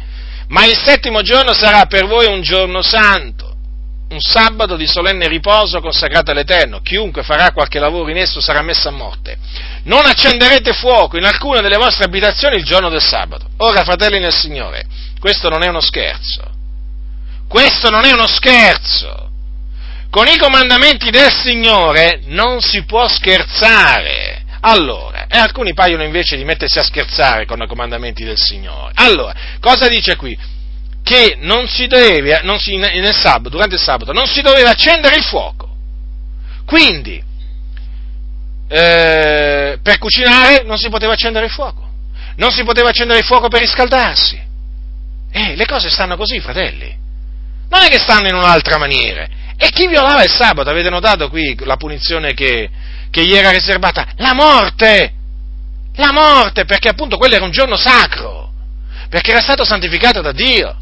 ma il settimo giorno sarà per voi un giorno santo un sabato di solenne riposo consacrato all'Eterno. Chiunque farà qualche lavoro in esso sarà messo a morte. Non accenderete fuoco in alcuna delle vostre abitazioni il giorno del sabato. Ora, fratelli nel Signore, questo non è uno scherzo. Questo non è uno scherzo. Con i comandamenti del Signore non si può scherzare. Allora, e alcuni paiono invece di mettersi a scherzare con i comandamenti del Signore. Allora, cosa dice qui? Che non si deve, non si, nel sabato, durante il sabato, non si doveva accendere il fuoco. Quindi, eh, per cucinare non si poteva accendere il fuoco, non si poteva accendere il fuoco per riscaldarsi. Eh, le cose stanno così, fratelli. Non è che stanno in un'altra maniera. E chi violava il sabato, avete notato qui la punizione che, che gli era riservata? La morte! La morte, perché appunto quello era un giorno sacro, perché era stato santificato da Dio.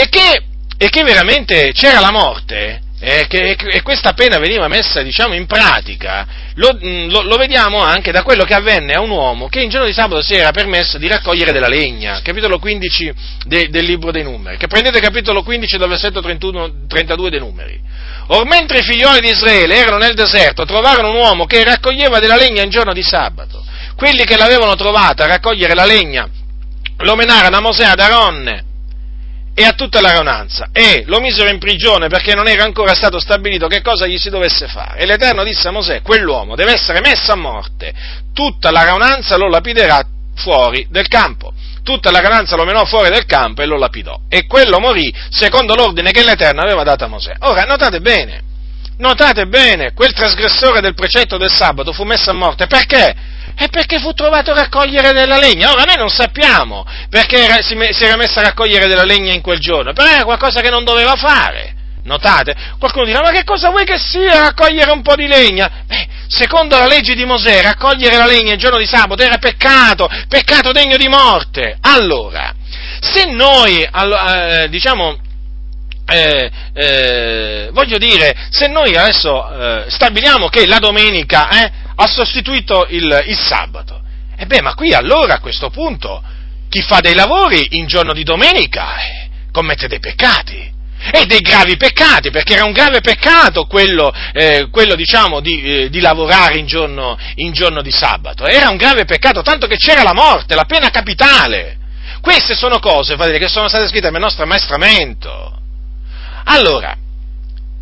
E che, e che veramente c'era la morte, e, che, e questa pena veniva messa diciamo, in pratica, lo, mm, lo, lo, vediamo anche da quello che avvenne a un uomo che in giorno di sabato si era permesso di raccogliere della legna, capitolo 15 de, del libro dei numeri, che prendete capitolo 15 dal versetto 31, 32 dei numeri. Or mentre i figlioli di Israele erano nel deserto, trovarono un uomo che raccoglieva della legna in giorno di sabato. Quelli che l'avevano trovata a raccogliere la legna lo menarono a Mosè ad Aronne e a tutta la raunanza e lo misero in prigione perché non era ancora stato stabilito che cosa gli si dovesse fare. E l'Eterno disse a Mosè, quell'uomo deve essere messo a morte, tutta la raunanza lo lapiderà fuori del campo. Tutta la raunanza lo menò fuori del campo e lo lapidò. E quello morì secondo l'ordine che l'Eterno aveva dato a Mosè. Ora, notate bene, notate bene, quel trasgressore del precetto del sabato fu messo a morte perché? È perché fu trovato a raccogliere della legna. Ora noi non sappiamo perché era, si, si, era messo a raccogliere della legna in quel giorno, però era qualcosa che non doveva fare. Notate? Qualcuno dirà, ma che cosa vuoi che sia raccogliere un po' di legna? Beh, secondo la legge di Mosè, raccogliere la legna il giorno di sabato era peccato, peccato degno di morte. Allora, se noi, eh, diciamo, eh, eh, voglio dire, se noi adesso eh, stabiliamo che la domenica eh, ha sostituito il, il sabato. E beh, ma qui allora a questo punto chi fa dei lavori in giorno di domenica eh, commette dei peccati. E dei gravi peccati, perché era un grave peccato quello, eh, quello diciamo, di, eh, di, lavorare in giorno, in giorno di sabato. Era un grave peccato, tanto che c'era la morte, la pena capitale. Queste sono cose, fratelli, che sono state scritte nel nostro ammaestramento. Allora,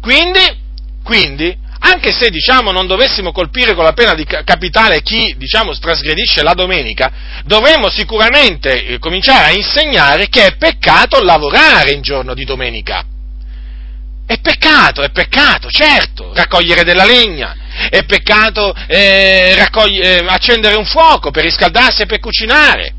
quindi, quindi anche se diciamo, non dovessimo colpire con la pena capitale chi diciamo, trasgredisce la domenica, dovremmo sicuramente eh, cominciare a insegnare che è peccato lavorare in giorno di domenica. È peccato, è peccato, certo, raccogliere della legna, è peccato eh, raccogli- eh, accendere un fuoco per riscaldarsi e per cucinare,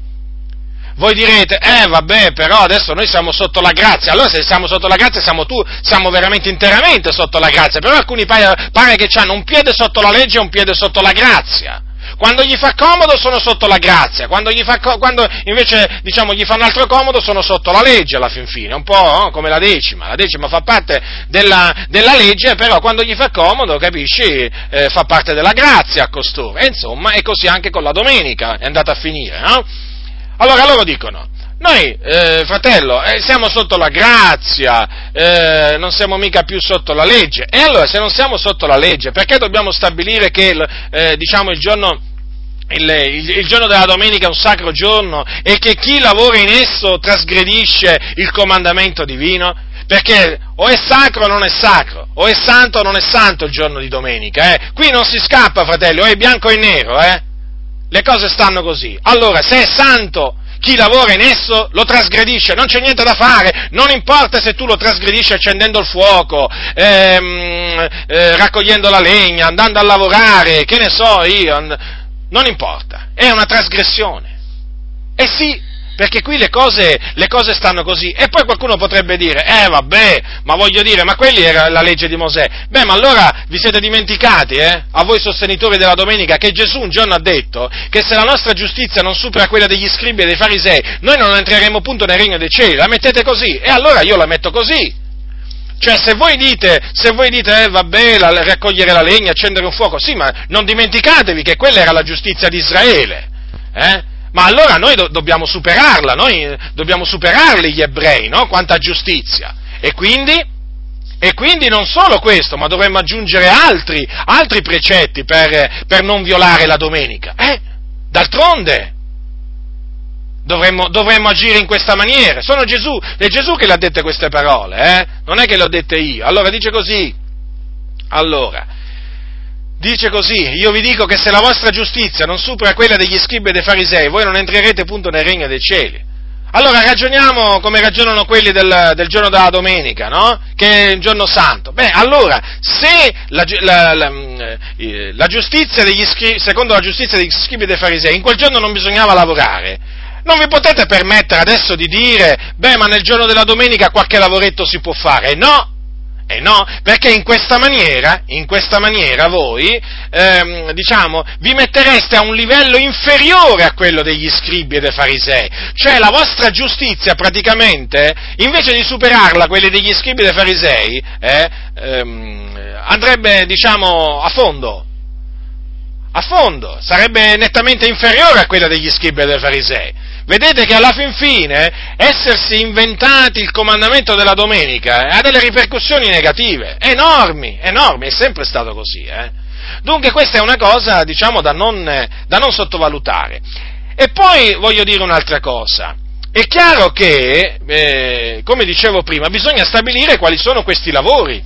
voi direte, eh vabbè, però adesso noi siamo sotto la grazia, allora se siamo sotto la grazia siamo, tu, siamo veramente interamente sotto la grazia, però alcuni pare, pare che hanno un piede sotto la legge e un piede sotto la grazia. Quando gli fa comodo sono sotto la grazia, quando, fa, quando invece diciamo, gli fa un altro comodo sono sotto la legge alla fin fine, un po' no? come la decima, la decima fa parte della, della, legge, però quando gli fa comodo, capisci, eh, fa parte della grazia a costoro. E insomma, è così anche con la domenica, è andata a finire, no? Allora loro dicono, noi, eh, fratello, eh, siamo sotto la grazia, eh, non siamo mica più sotto la legge. E allora, se non siamo sotto la legge, perché dobbiamo stabilire che eh, diciamo, il, giorno, il, il, il, giorno, della domenica è un sacro giorno e che chi lavora in esso trasgredisce il comandamento divino? Perché o è sacro o non è sacro, o è santo o non è santo il giorno di domenica. Eh? Qui non si scappa, fratello, o è bianco è nero, eh? Le cose stanno così. Allora, se è santo, chi lavora in esso lo trasgredisce, non c'è niente da fare, non importa se tu lo trasgredisci accendendo il fuoco, ehm, eh, raccogliendo la legna, andando a lavorare, che ne so io, non importa, è una trasgressione. E sì, perché qui le cose, le cose, stanno così. E poi qualcuno potrebbe dire, eh vabbè, ma voglio dire, ma quelli era la legge di Mosè. Beh, ma allora vi siete dimenticati, eh, a voi sostenitori della domenica, che Gesù un giorno ha detto che se la nostra giustizia non supera quella degli scribi e dei farisei, noi non entreremo appunto nel regno dei cieli. La mettete così, e allora io la metto così. Cioè, se voi dite, se voi dite eh, vabbè, la, raccogliere la legna, accendere un fuoco, sì, ma non dimenticatevi che quella era la giustizia di Israele. Eh? Ma allora noi do- dobbiamo superarla, noi eh, dobbiamo superarli gli ebrei, no? Quanta giustizia. E quindi, e quindi non solo questo, ma dovremmo aggiungere altri, altri precetti per, per, non violare la domenica. Eh? D'altronde, dovremmo, dovremmo, agire in questa maniera. Sono Gesù, è Gesù che le ha dette queste parole, eh? non è che le ho dette io. Allora dice così, allora, dice così, io vi dico che se la vostra giustizia non supera quella degli scribi e dei farisei, voi non entrerete punto nel regno dei cieli. Allora ragioniamo come ragionano quelli del, del giorno della domenica, no? Che è il giorno santo. Beh, allora, se la, la, la, eh, la giustizia degli scribi, secondo la giustizia degli scribi e dei farisei, in quel giorno non bisognava lavorare, non vi potete permettere adesso di dire, beh, ma nel giorno della domenica qualche lavoretto si può fare. No, eh no, perché in questa maniera, in questa maniera voi, ehm, diciamo, vi mettereste a un livello inferiore a quello degli scribi e dei farisei. Cioè la vostra giustizia praticamente, invece di superarla, quella degli scribi e dei farisei, eh, ehm, andrebbe, diciamo, a fondo. A fondo, sarebbe nettamente inferiore a quella degli scribi e dei farisei. Vedete che alla fin fine essersi inventati il comandamento della domenica eh, ha delle ripercussioni negative, enormi, enormi, è sempre stato così. Eh? Dunque questa è una cosa, diciamo, da non, da non sottovalutare. E poi voglio dire un'altra cosa. È chiaro che, eh, come dicevo prima, bisogna stabilire quali sono questi lavori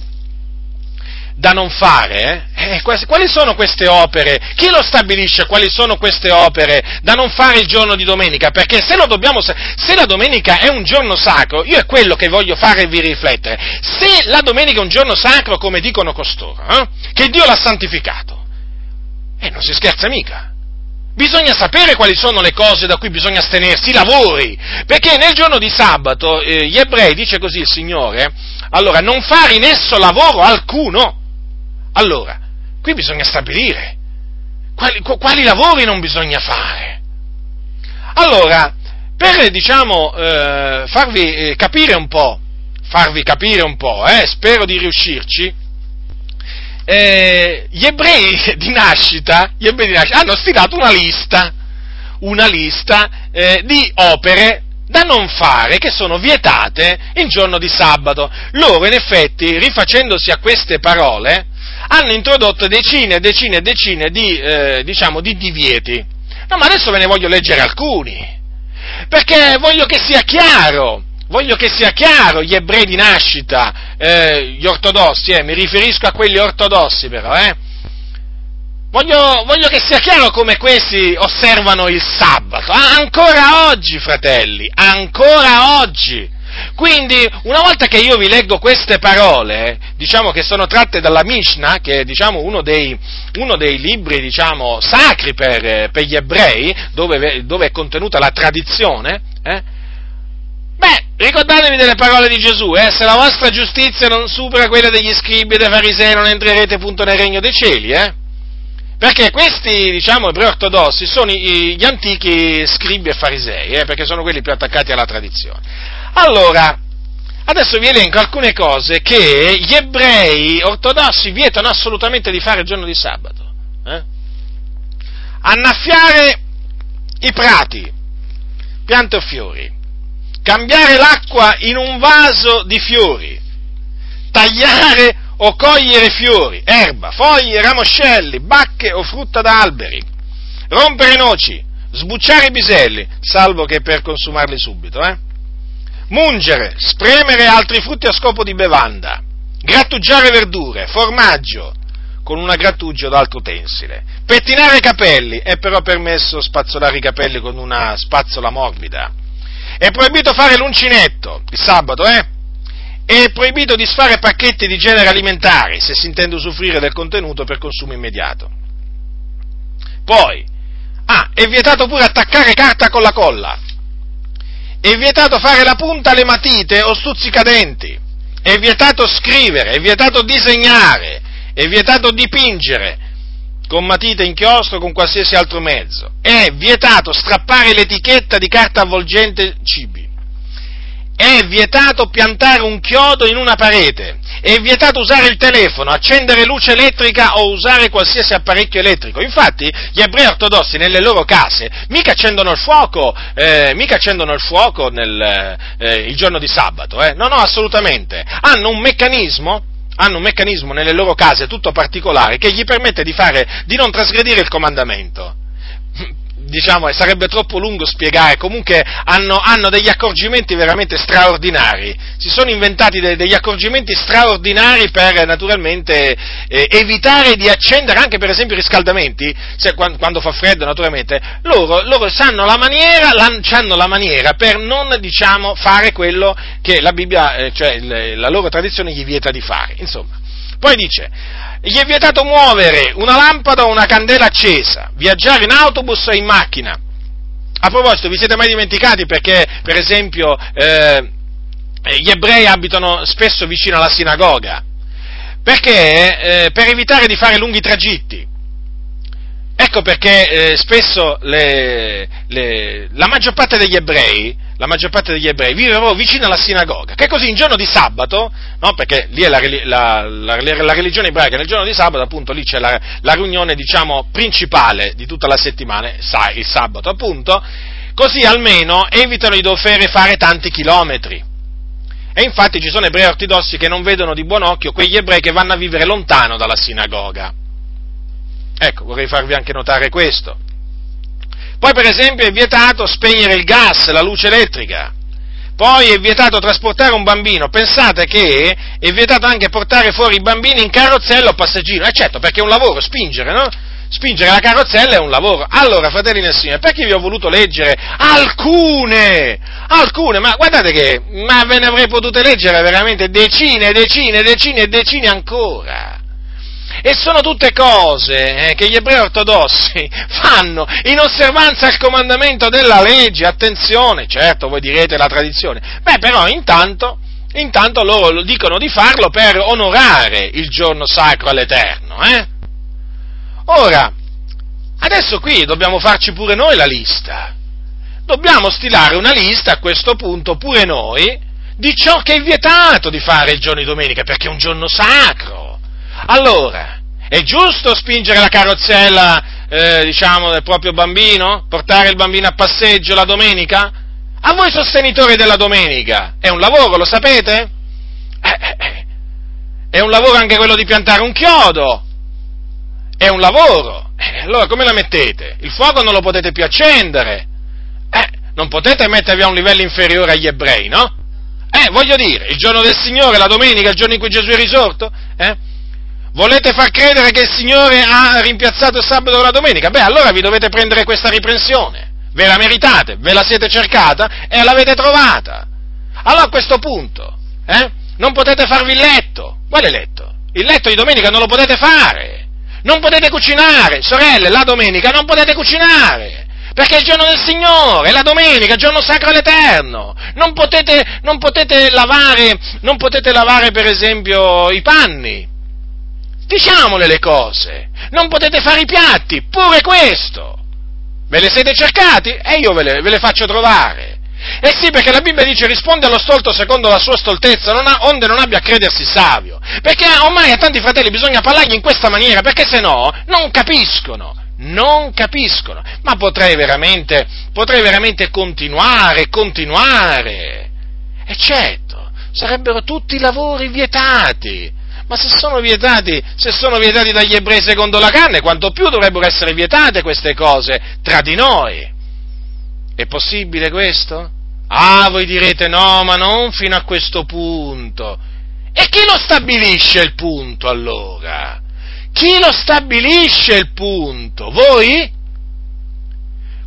da non fare? Eh? Eh, quali sono queste opere? Chi lo stabilisce quali sono queste opere da non fare il giorno di domenica? Perché se, dobbiamo, se la domenica è un giorno sacro, io è quello che voglio farvi riflettere, se la domenica è un giorno sacro, come dicono costoro, eh? che Dio l'ha santificato, e eh, non si scherza mica. Bisogna sapere quali sono le cose da cui bisogna astenersi, i lavori, perché nel giorno di sabato eh, gli ebrei, dice così il Signore, allora non fare in esso lavoro alcuno, allora, qui bisogna stabilire quali, quali lavori non bisogna fare. Allora, per diciamo, eh, farvi eh, capire un po', farvi capire un po', eh, spero di riuscirci, eh, gli, ebrei di nascita, gli ebrei di nascita hanno stilato una lista, una lista eh, di opere da non fare che sono vietate il giorno di sabato. Loro, in effetti, rifacendosi a queste parole, hanno introdotto decine e decine e decine di, eh, diciamo, di divieti. No, ma adesso ve ne voglio leggere alcuni, perché voglio che sia chiaro, voglio che sia chiaro, gli ebrei di nascita, eh, gli ortodossi, eh, mi riferisco a quelli ortodossi però, eh, Voglio, voglio, che sia chiaro come questi osservano il sabato, ancora oggi, fratelli, ancora oggi. Quindi, una volta che io vi leggo queste parole, diciamo che sono tratte dalla Mishnah, che è diciamo, uno, dei, uno dei libri diciamo, sacri per, per, gli ebrei, dove, dove, è contenuta la tradizione, eh? beh, ricordatevi delle parole di Gesù, eh? se la vostra giustizia non supera quella degli scribi e dei farisei non entrerete appunto nel regno dei cieli, eh? Perché questi, diciamo, ebrei ortodossi sono gli antichi scribi e farisei, eh, perché sono quelli più attaccati alla tradizione. Allora, adesso vi elenco alcune cose che gli ebrei ortodossi vietano assolutamente di fare il giorno di sabato. Eh? Annaffiare i prati, piante o fiori, cambiare l'acqua in un vaso di fiori, tagliare o cogliere fiori, erba, foglie, ramoscelli, bacche o frutta da alberi, rompere noci, sbucciare i biselli, salvo che per consumarli subito, eh? Mungere, spremere altri frutti a scopo di bevanda, grattugiare verdure, formaggio, con una grattugia o d'altro utensile, pettinare i capelli, è però permesso spazzolare i capelli con una spazzola morbida, è proibito fare l'uncinetto, il sabato, eh? È proibito disfare pacchetti di genere alimentare se si intende usufruire del contenuto per consumo immediato. Poi, ah, è vietato pure attaccare carta con la colla. È vietato fare la punta alle matite o stuzzicadenti. È vietato scrivere, è vietato disegnare, è vietato dipingere con matite, inchiostro, con qualsiasi altro mezzo. È vietato strappare l'etichetta di carta avvolgente cibi è vietato piantare un chiodo in una parete, è vietato usare il telefono, accendere luce elettrica o usare qualsiasi apparecchio elettrico. Infatti, gli ebrei ortodossi nelle loro case mica accendono il fuoco, eh, mica accendono il fuoco nel, eh, il giorno di sabato, eh? no, no, assolutamente. Hanno un meccanismo hanno un meccanismo nelle loro case tutto particolare che gli permette di, fare, di non trasgredire il comandamento diciamo, sarebbe troppo lungo spiegare, comunque hanno, hanno, degli accorgimenti veramente straordinari, si sono inventati de, degli accorgimenti straordinari per naturalmente eh, evitare di accendere anche per esempio i riscaldamenti, se, quando, quando, fa freddo naturalmente, loro, loro sanno la maniera, hanno la maniera per non diciamo, fare quello che la Bibbia, eh, cioè la loro tradizione gli vieta di fare, insomma. Poi dice, gli è vietato muovere una lampada o una candela accesa, viaggiare in autobus o in macchina. A proposito, vi siete mai dimenticati perché, per esempio, eh, gli ebrei abitano spesso vicino alla sinagoga? Perché eh, per evitare di fare lunghi tragitti. Ecco perché eh, spesso le, le, la maggior parte degli ebrei la maggior parte degli ebrei, vive proprio vicino alla sinagoga, che così in giorno di sabato, no, perché lì è la, la, la, la, religione ebraica, nel giorno di sabato appunto lì c'è la, riunione diciamo principale di tutta la settimana, il sabato appunto, così almeno evitano di dover fare tanti chilometri. E infatti ci sono ebrei ortodossi che non vedono di buon occhio quegli ebrei che vanno a vivere lontano dalla sinagoga. Ecco, vorrei farvi anche notare questo. Poi per esempio è vietato spegnere il gas, la luce elettrica. Poi è vietato trasportare un bambino. Pensate che è vietato anche portare fuori i bambini in carrozzella o passeggino. Eh certo, perché è un lavoro spingere, no? Spingere la carrozzella è un lavoro. Allora, fratelli nel Signore, perché vi ho voluto leggere alcune, alcune, ma guardate che, ma ve ne avrei potute leggere veramente decine, decine, decine e decine ancora. E sono tutte cose eh, che gli ebrei ortodossi fanno in osservanza al comandamento della legge, attenzione, certo voi direte la tradizione, beh però intanto, intanto loro dicono di farlo per onorare il giorno sacro all'Eterno. Eh? Ora, adesso qui dobbiamo farci pure noi la lista, dobbiamo stilare una lista a questo punto pure noi di ciò che è vietato di fare il giorno di domenica, perché è un giorno sacro. Allora, è giusto spingere la carrozzella, eh, diciamo, del proprio bambino? Portare il bambino a passeggio la domenica? A voi sostenitori della domenica, è un lavoro, lo sapete? Eh, eh, eh, è un lavoro anche quello di piantare un chiodo, è un lavoro. Eh, allora come la mettete? Il fuoco non lo potete più accendere, eh, non potete mettervi a un livello inferiore agli ebrei, no? Eh, voglio dire, il giorno del Signore, la domenica, il giorno in cui Gesù è risorto, eh? Volete far credere che il Signore ha rimpiazzato il sabato con la domenica? Beh, allora vi dovete prendere questa riprensione. Ve la meritate, ve la siete cercata e l'avete trovata. Allora a questo punto, eh, non potete farvi il letto. Quale letto? Il letto di domenica non lo potete fare. Non potete cucinare. Sorelle, la domenica non potete cucinare. Perché è il giorno del Signore, è la domenica, il giorno sacro all'Eterno. Non potete, non potete lavare, non potete lavare per esempio i panni Diciamole le cose. Non potete fare i piatti, pure questo. Ve le siete cercati? E io ve le, ve le faccio trovare. Eh sì, perché la Bibbia dice risponde allo stolto secondo la sua stoltezza, non ha, onde non abbia a credersi savio. Perché ormai a tanti fratelli bisogna parlargli in questa maniera, perché se no non capiscono. Non capiscono. Ma potrei veramente, potrei veramente continuare, continuare. E certo, sarebbero tutti lavori vietati. Ma se sono vietati, se sono vietati dagli ebrei secondo la carne, quanto più dovrebbero essere vietate queste cose tra di noi. È possibile questo? Ah, voi direte no, ma non fino a questo punto. E chi lo stabilisce il punto allora? Chi lo stabilisce il punto? Voi?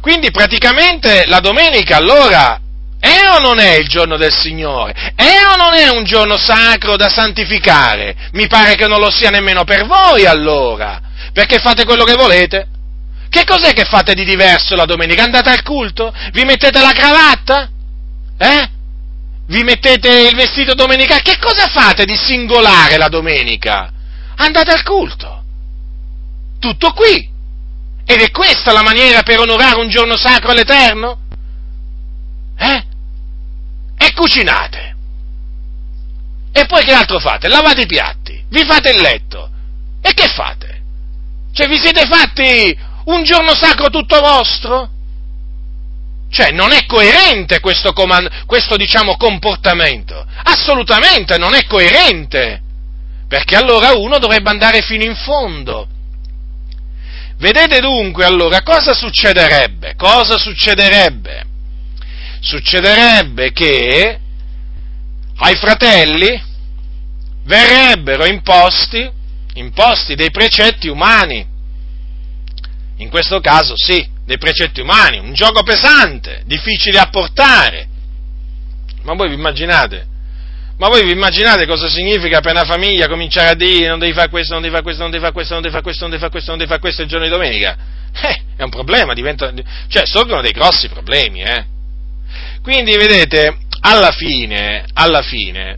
Quindi praticamente la domenica allora è o non è il giorno del Signore? È o non è un giorno sacro da santificare? Mi pare che non lo sia nemmeno per voi allora, perché fate quello che volete. Che cos'è che fate di diverso la domenica? Andate al culto? Vi mettete la cravatta? Eh? Vi mettete il vestito domenicale? Che cosa fate di singolare la domenica? Andate al culto. Tutto qui. Ed è questa la maniera per onorare un giorno sacro all'Eterno? Eh? Cucinate. E poi che altro fate? Lavate i piatti, vi fate il letto. E che fate? Cioè vi siete fatti un giorno sacro tutto vostro? Cioè non è coerente questo, comand- questo diciamo, comportamento. Assolutamente non è coerente. Perché allora uno dovrebbe andare fino in fondo. Vedete dunque allora cosa succederebbe? Cosa succederebbe? Succederebbe che ai fratelli verrebbero imposti, imposti dei precetti umani. In questo caso sì, dei precetti umani, un gioco pesante, difficile a portare. Ma voi vi immaginate? Ma voi vi immaginate cosa significa per una famiglia cominciare a dire non devi fare questo, non devi fare questo, non devi fare questo, non devi fare questo, non devi fare questo, non devi fare questo il giorno di domenica? Eh, è un problema, diventa, cioè sorgono dei grossi problemi, eh. Quindi vedete, alla fine, alla fine,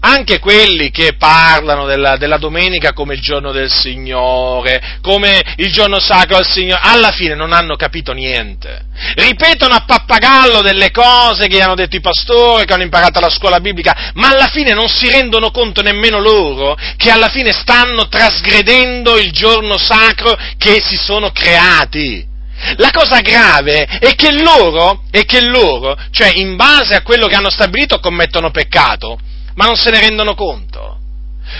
anche quelli che parlano della, della, domenica come il giorno del Signore, come il giorno sacro al Signore, alla fine non hanno capito niente. Ripetono a pappagallo delle cose che hanno detto i pastori, che hanno imparato alla scuola biblica, ma alla fine non si rendono conto nemmeno loro che alla fine stanno trasgredendo il giorno sacro che si sono creati. La cosa grave è che loro, è che loro, cioè in base a quello che hanno stabilito, commettono peccato ma non se ne rendono conto.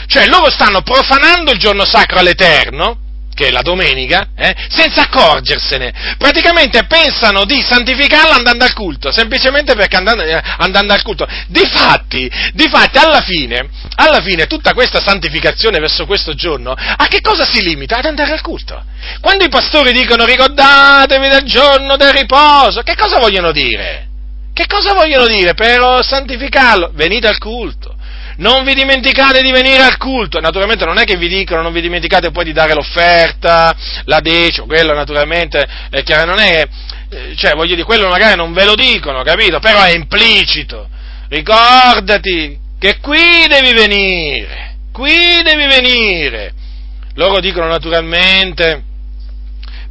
Cioè loro stanno profanando il giorno sacro all'Eterno, che è la domenica, eh, senza accorgersene. Praticamente pensano di santificarla andando al culto, semplicemente perché andando, eh, andando al culto. Difatti, difatti alla, fine, alla fine tutta questa santificazione verso questo giorno, a che cosa si limita? Ad andare al culto. Quando i pastori dicono ricordatevi del giorno del riposo, che cosa vogliono dire? Che cosa vogliono dire per santificarlo? Venite al culto. Non vi dimenticate di venire al culto. Naturalmente non è che vi dicono non vi dimenticate poi di dare l'offerta, la decima, quello naturalmente è chiaro, non è, eh, cioè voglio dire, quello magari non ve lo dicono, capito? Però è implicito. Ricordati che qui devi venire, qui devi venire. Loro dicono naturalmente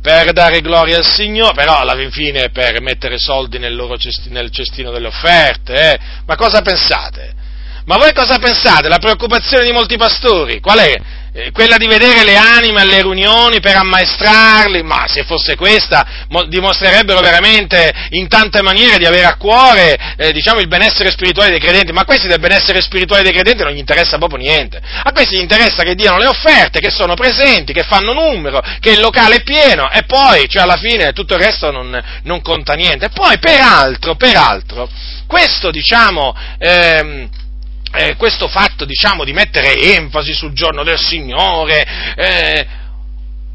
per dare gloria al Signore, però alla fine per mettere soldi nel cestino, nel cestino delle offerte. Eh? Ma cosa pensate? Ma voi cosa pensate? La preoccupazione di molti pastori qual è? Eh, quella di vedere le anime alle riunioni per ammaestrarli, ma se fosse questa dimostrerebbero veramente in tante maniere di avere a cuore eh, diciamo, il benessere spirituale dei credenti, ma a questi del benessere spirituale dei credenti non gli interessa proprio niente, a questi gli interessa che diano le offerte, che sono presenti, che fanno numero, che il locale è pieno e poi, cioè alla fine tutto il resto non, non conta niente. E poi peraltro, peraltro, questo diciamo... Ehm, eh, questo fatto, diciamo, di mettere enfasi sul giorno del Signore, eh,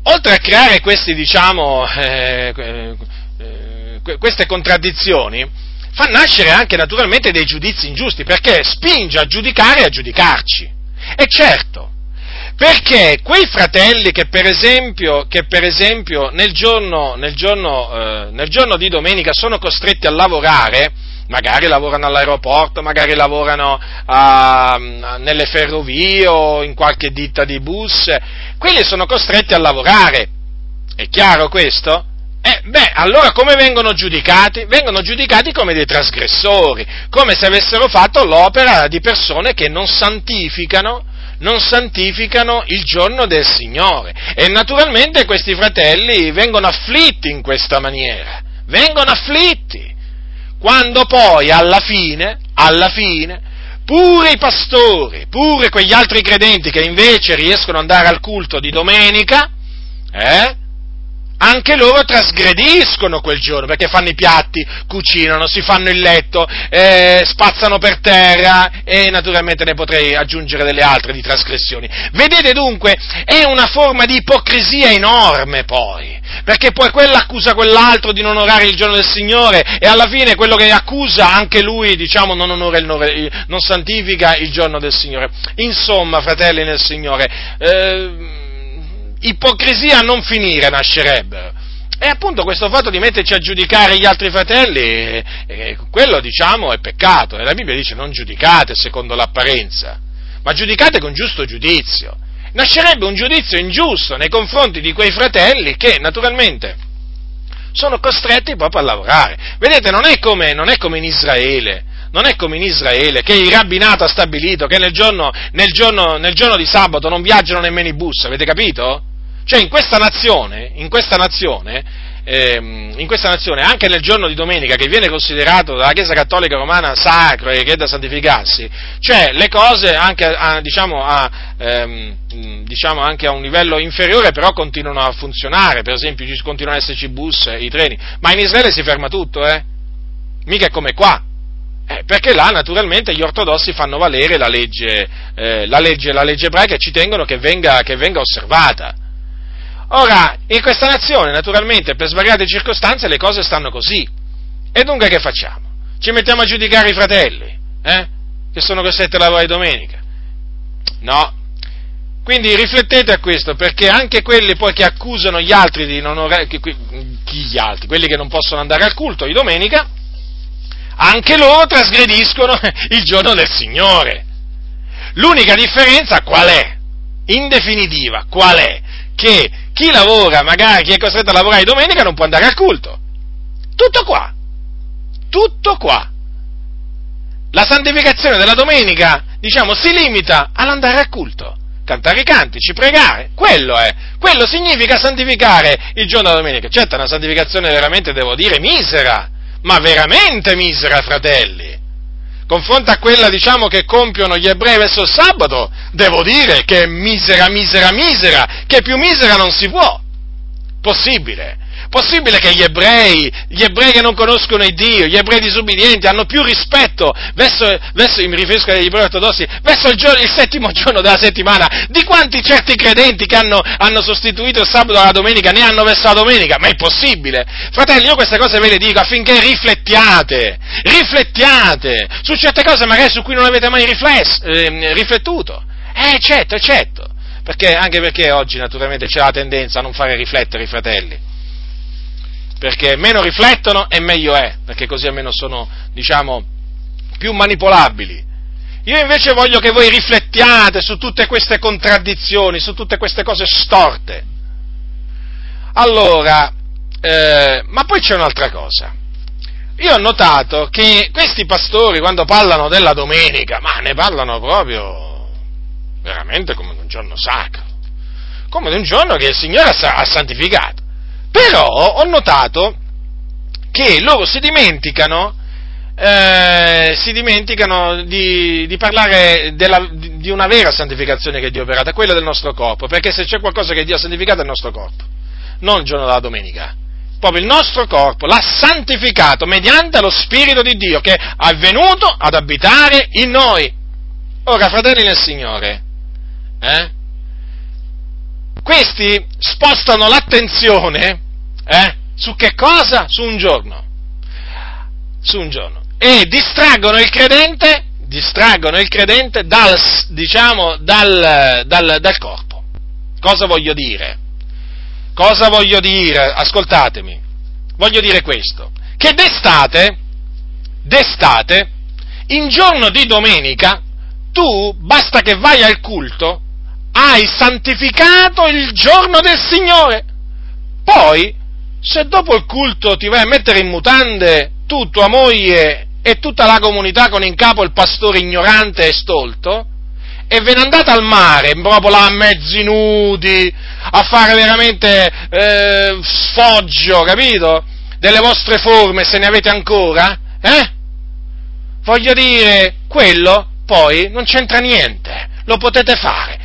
oltre a creare questi, diciamo, eh, eh queste contraddizioni, fa nascere anche naturalmente dei giudizi ingiusti, perché spinge a giudicare e a giudicarci. E certo, perché quei fratelli che per esempio, che per esempio nel, giorno, nel, giorno, eh, nel giorno di domenica sono costretti a lavorare, magari lavorano all'aeroporto, magari lavorano a, nelle ferrovie o in qualche ditta di bus, quelli sono costretti a lavorare. È chiaro questo? Eh, beh, allora come vengono giudicati? Vengono giudicati come dei trasgressori, come se avessero fatto l'opera di persone che non santificano, non santificano il giorno del Signore. E naturalmente questi fratelli vengono afflitti in questa maniera, vengono afflitti quando poi alla fine, alla fine, pure i pastori, pure quegli altri credenti che invece riescono ad andare al culto di domenica, eh, anche loro trasgrediscono quel giorno perché fanno i piatti, cucinano, si fanno il letto, eh, spazzano per terra e naturalmente ne potrei aggiungere delle altre di trasgressioni. Vedete dunque, è una forma di ipocrisia enorme poi, perché poi quello accusa quell'altro di non onorare il giorno del Signore e alla fine quello che accusa anche lui, diciamo, non, onora il, non santifica il giorno del Signore. Insomma, fratelli nel Signore, eh, ipocrisia a non finire nascerebbero. E appunto questo fatto di metterci a giudicare gli altri fratelli, eh, eh, quello diciamo è peccato. E la Bibbia dice non giudicate secondo l'apparenza, ma giudicate con giusto giudizio. Nascerebbe un giudizio ingiusto nei confronti di quei fratelli che naturalmente sono costretti proprio a lavorare. Vedete, non è come, non è come in Israele non è come in Israele, che il rabbinato ha stabilito che nel giorno, nel giorno, nel giorno di sabato non viaggiano nemmeno i bus, avete capito? Cioè in questa nazione, in questa nazione eh, in questa nazione, anche nel giorno di domenica, che viene considerato dalla Chiesa Cattolica Romana sacro e che è da santificarsi, cioè le cose anche a, diciamo, a, ehm, diciamo anche a un livello inferiore però continuano a funzionare, per esempio continuano ad esserci bus, i treni, ma in Israele si ferma tutto, eh? Mica è come qua. Eh, perché là naturalmente gli ortodossi fanno valere la legge, eh, la legge, la legge ebraica e ci tengono che venga, che venga osservata. Ora, in questa nazione, naturalmente, per svariate circostanze le cose stanno così. E dunque che facciamo? Ci mettiamo a giudicare i fratelli, eh? Che sono costretti a lavorare domenica? No. Quindi riflettete a questo, perché anche quelli poi che accusano gli altri di non orare, chi gli altri? Quelli che non possono andare al culto di domenica, anche loro trasgrediscono il giorno del Signore. L'unica differenza qual è? In definitiva, qual è? Che chi lavora, magari chi è costretto a lavorare domenica, non può andare al culto. Tutto qua. Tutto qua. La santificazione della domenica, diciamo, si limita all'andare al culto. Cantare i cantici, pregare, quello è. Quello significa santificare il giorno della domenica. Certo, è una santificazione veramente, devo dire, misera ma veramente misera, fratelli. Confronto a quella, diciamo, che compiono gli ebrei verso il sabato, devo dire che è misera, misera, misera, che più misera non si può. Possibile. Possibile che gli ebrei, gli ebrei che non conoscono il Dio, gli ebrei disubbidienti, hanno più rispetto verso, verso mi riferisco agli ebrei ortodossi, verso il, giorno, il, settimo giorno della settimana, di quanti certi credenti che hanno, hanno sostituito il sabato alla domenica ne hanno verso la domenica? Ma è possibile? Fratelli, io queste cose ve le dico affinché riflettiate, riflettiate su certe cose magari su cui non avete mai riflesso, eh, riflettuto. Eh, certo, certo. Perché, anche perché oggi naturalmente c'è la tendenza a non fare riflettere i fratelli perché meno riflettono e meglio è, perché così almeno sono, diciamo, più manipolabili. Io invece voglio che voi riflettiate su tutte queste contraddizioni, su tutte queste cose storte. Allora, eh, ma poi c'è un'altra cosa. Io ho notato che questi pastori, quando parlano della domenica, ma ne parlano proprio veramente come di un giorno sacro, come di un giorno che il Signore ha santificato. Però ho notato che loro si dimenticano, eh, si dimenticano di, di parlare della, di una vera santificazione che Dio ha operato, quella del nostro corpo, perché se c'è qualcosa che Dio ha santificato è il nostro corpo, non il giorno della domenica. Proprio il nostro corpo l'ha santificato mediante lo Spirito di Dio che è venuto ad abitare in noi. Ora, fratelli nel Signore, eh, questi spostano l'attenzione eh? Su che cosa? Su un giorno. Su un giorno. E distraggono il credente, distraggono il credente dal, diciamo, dal, dal, dal corpo. Cosa voglio dire? Cosa voglio dire? Ascoltatemi. Voglio dire questo. Che d'estate, d'estate, in giorno di domenica, tu basta che vai al culto, hai santificato il giorno del Signore. Poi se dopo il culto ti vai a mettere in mutande tu, tua moglie e tutta la comunità con in capo il pastore ignorante e stolto, e ve ne andate al mare, proprio là mezzi nudi, a fare veramente eh, sfoggio, capito? Delle vostre forme, se ne avete ancora, eh? Voglio dire, quello poi non c'entra niente, lo potete fare.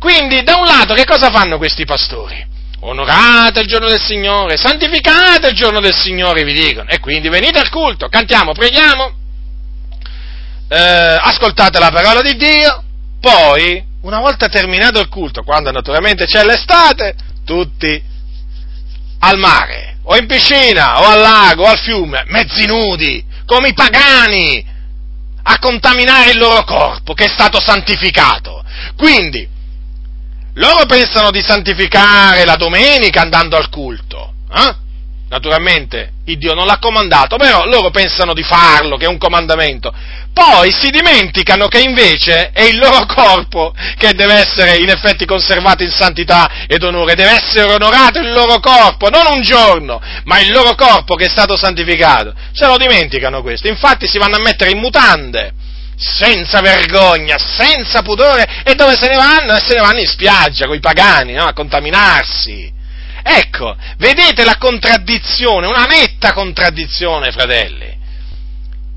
Quindi, da un lato, che cosa fanno questi pastori? Onorate il giorno del Signore, santificate il giorno del Signore, vi dicono. E quindi venite al culto, cantiamo, preghiamo, eh, ascoltate la parola di Dio, poi, una volta terminato il culto, quando naturalmente c'è l'estate, tutti al mare, o in piscina, o al lago, o al fiume, mezzi nudi, come i pagani, a contaminare il loro corpo che è stato santificato. Quindi, loro pensano di santificare la domenica andando al culto. Eh? Naturalmente il Dio non l'ha comandato, però loro pensano di farlo, che è un comandamento. Poi si dimenticano che invece è il loro corpo che deve essere in effetti conservato in santità ed onore, deve essere onorato il loro corpo, non un giorno, ma il loro corpo che è stato santificato. Se lo dimenticano questo, infatti si vanno a mettere in mutande senza vergogna, senza pudore, e dove se ne vanno? Se ne vanno in spiaggia con i pagani, no? a contaminarsi. Ecco, vedete la contraddizione, una netta contraddizione, fratelli.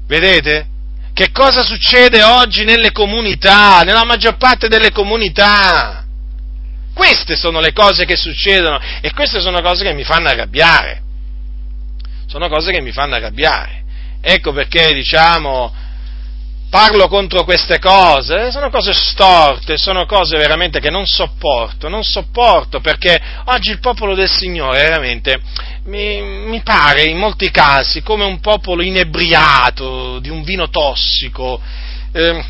Vedete? Che cosa succede oggi nelle comunità, nella maggior parte delle comunità? Queste sono le cose che succedono e queste sono cose che mi fanno arrabbiare. Sono cose che mi fanno arrabbiare. Ecco perché, diciamo, parlo contro queste cose, sono cose storte, sono cose veramente che non sopporto, non sopporto perché oggi il popolo del Signore veramente mi, mi pare in molti casi come un popolo inebriato di un vino tossico. Eh,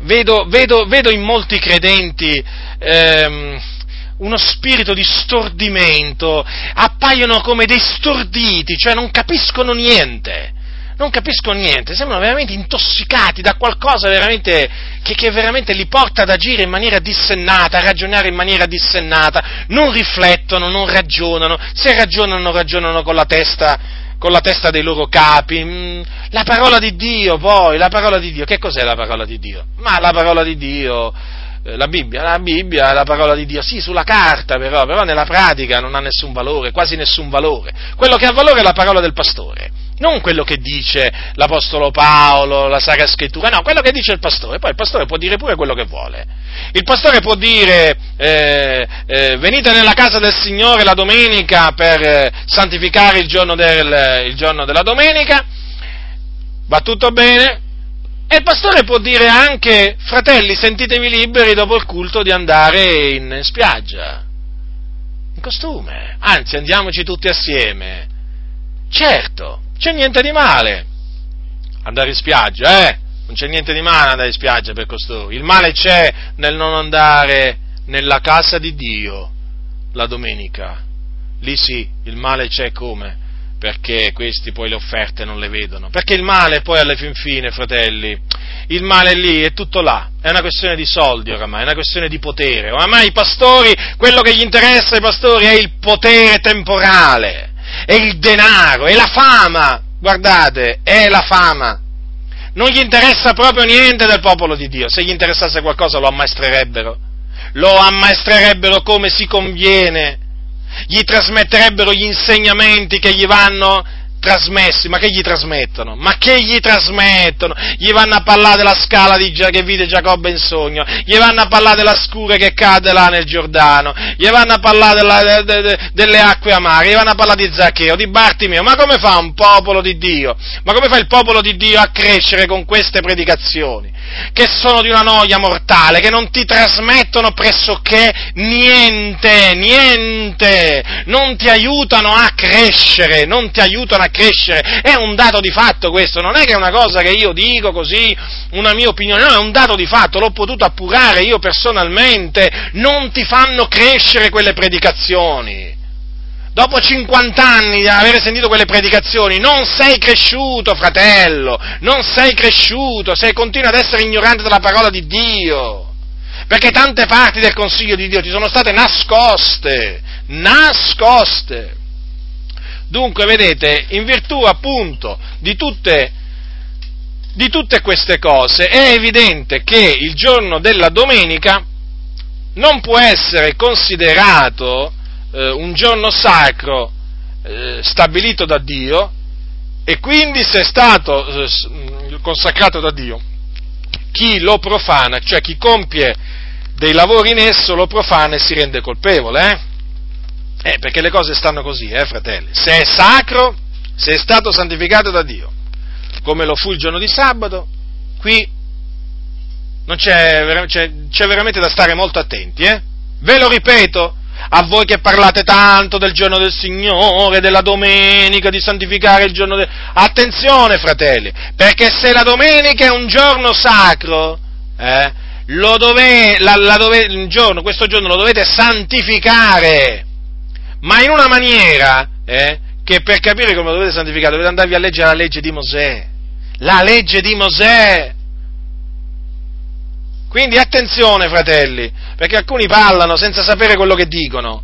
vedo, vedo, vedo, in molti credenti eh, uno spirito di stordimento, appaiono come dei storditi, cioè non capiscono niente non capiscono niente, sembrano veramente intossicati da qualcosa veramente, che, che, veramente li porta ad agire in maniera dissennata, a ragionare in maniera dissennata, non riflettono, non ragionano, se ragionano, ragionano con la testa, con la testa dei loro capi. Mm, la parola di Dio, poi, la parola di Dio, che cos'è la parola di Dio? Ma la parola di Dio eh, la Bibbia, la Bibbia è la parola di Dio, sì, sulla carta però, però nella pratica non ha nessun valore, quasi nessun valore. Quello che ha valore è la parola del pastore non quello che dice l'Apostolo Paolo, la Sacra Scrittura, no, quello che dice il pastore, poi il pastore può dire pure quello che vuole. Il pastore può dire eh, eh, venite nella casa del Signore la domenica per eh, santificare il giorno, del, il giorno della domenica, va tutto bene, e il pastore può dire anche, fratelli, sentitevi liberi dopo il culto di andare in spiaggia, in costume, anzi andiamoci tutti assieme. Certo, c'è niente di male andare in spiaggia, eh? Non c'è niente di male andare in spiaggia per costoro. Il male c'è nel non andare nella casa di Dio la domenica. Lì sì, il male c'è come? Perché questi poi le offerte non le vedono. Perché il male poi alla fin fine, fratelli, il male è lì, è tutto là. È una questione di soldi oramai, è una questione di potere. Oramai i pastori, quello che gli interessa ai pastori è il potere temporale è il denaro, è la fama, guardate, è la fama. Non gli interessa proprio niente del popolo di Dio, se gli interessasse qualcosa lo ammaestrerebbero, lo ammaestrerebbero come si conviene, gli trasmetterebbero gli insegnamenti che gli vanno trasmessi, ma che gli trasmettono? Ma che gli trasmettono? Gli vanno a parlare della scala di, che vide Giacobbe in sogno, gli vanno a parlare della scure che cade là nel Giordano, gli vanno a parlare della, de, de, de, delle acque amare, gli vanno a parlare di Zaccheo, di Bartimeo, ma come fa un popolo di Dio? Ma come fa il popolo di Dio a crescere con queste predicazioni? che sono di una noia mortale, che non ti trasmettono pressoché niente, niente, non ti aiutano a crescere, non ti aiutano a crescere, è un dato di fatto questo, non è che è una cosa che io dico così, una mia opinione, no, è un dato di fatto, l'ho potuto appurare io personalmente, non ti fanno crescere quelle predicazioni dopo 50 anni di aver sentito quelle predicazioni, non sei cresciuto, fratello, non sei cresciuto, sei continui ad essere ignorante della parola di Dio. Perché tante parti del consiglio di Dio ti sono state nascoste, nascoste. Dunque, vedete, in virtù appunto di tutte, di tutte queste cose è evidente che il giorno della domenica non può essere considerato eh, un giorno sacro eh, stabilito da Dio e quindi se è stato eh, mm, consacrato da Dio, chi lo profana, cioè chi compie dei lavori in esso, lo profana e si rende colpevole, eh? Perché le cose stanno così, eh, fratelli. Se è sacro, se è stato santificato da Dio, come lo fu il giorno di sabato, qui c'è, c'è, c'è veramente da stare molto attenti, eh? Ve lo ripeto, a voi che parlate tanto del giorno del Signore, della domenica, di santificare il giorno del... Attenzione, fratelli, perché se la domenica è un giorno sacro, eh, dove, la, la dove, giorno, questo giorno lo dovete santificare, ma in una maniera eh, che per capire come dovete santificare dovete andarvi a leggere la legge di Mosè. La legge di Mosè. Quindi attenzione, fratelli, perché alcuni parlano senza sapere quello che dicono.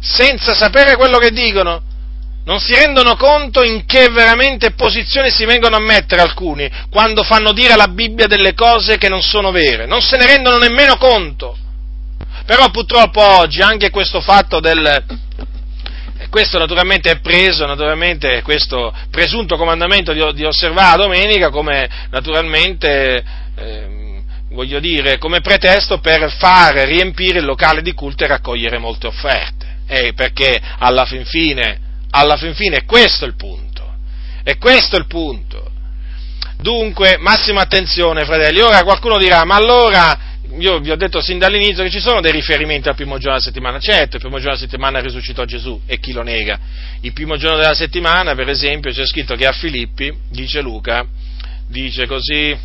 Senza sapere quello che dicono. Non si rendono conto in che veramente posizione si vengono a mettere alcuni quando fanno dire alla Bibbia delle cose che non sono vere. Non se ne rendono nemmeno conto Però purtroppo oggi anche questo fatto del, questo naturalmente è preso, naturalmente, questo presunto comandamento di, di osservare la domenica come naturalmente, eh, voglio dire, come pretesto per fare riempire il locale di culto e raccogliere molte offerte. Eh, perché alla fin fine, alla fin fine è questo il punto. È questo il punto. Dunque, massima attenzione, fratelli. Ora qualcuno dirà, ma allora io vi ho detto sin dall'inizio che ci sono dei riferimenti al primo giorno della settimana, certo, il primo giorno della settimana risuscitò Gesù e chi lo nega? Il primo giorno della settimana, per esempio, c'è scritto che a Filippi, dice Luca, dice così,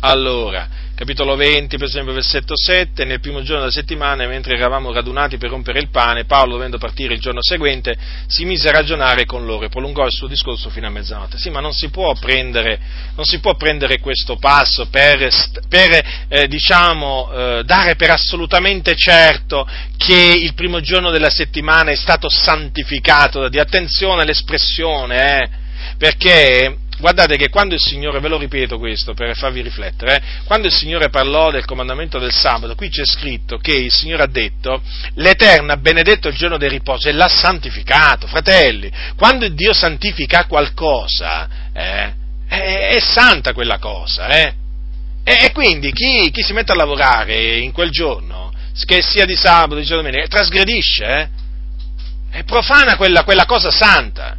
allora, capitolo 20, per esempio, versetto 7, nel primo giorno della settimana, mentre eravamo radunati per rompere il pane, Paolo, dovendo partire il giorno seguente, si mise a ragionare con loro e prolungò il suo discorso fino a mezzanotte. Sì, ma non si può prendere, si può prendere questo passo per, per eh, diciamo, eh, dare per assolutamente certo che il primo giorno della settimana è stato santificato da Dio. Attenzione all'espressione, eh, perché Guardate che quando il Signore, ve lo ripeto questo per farvi riflettere, eh, quando il Signore parlò del comandamento del sabato, qui c'è scritto che il Signore ha detto, l'Eterno ha benedetto il giorno del riposo e l'ha santificato, fratelli, quando Dio santifica qualcosa, eh, è, è, santa quella cosa, eh, e, e, quindi chi, chi, si mette a lavorare in quel giorno, che sia di sabato, di domenica, trasgredisce, eh, è profana quella, quella cosa santa.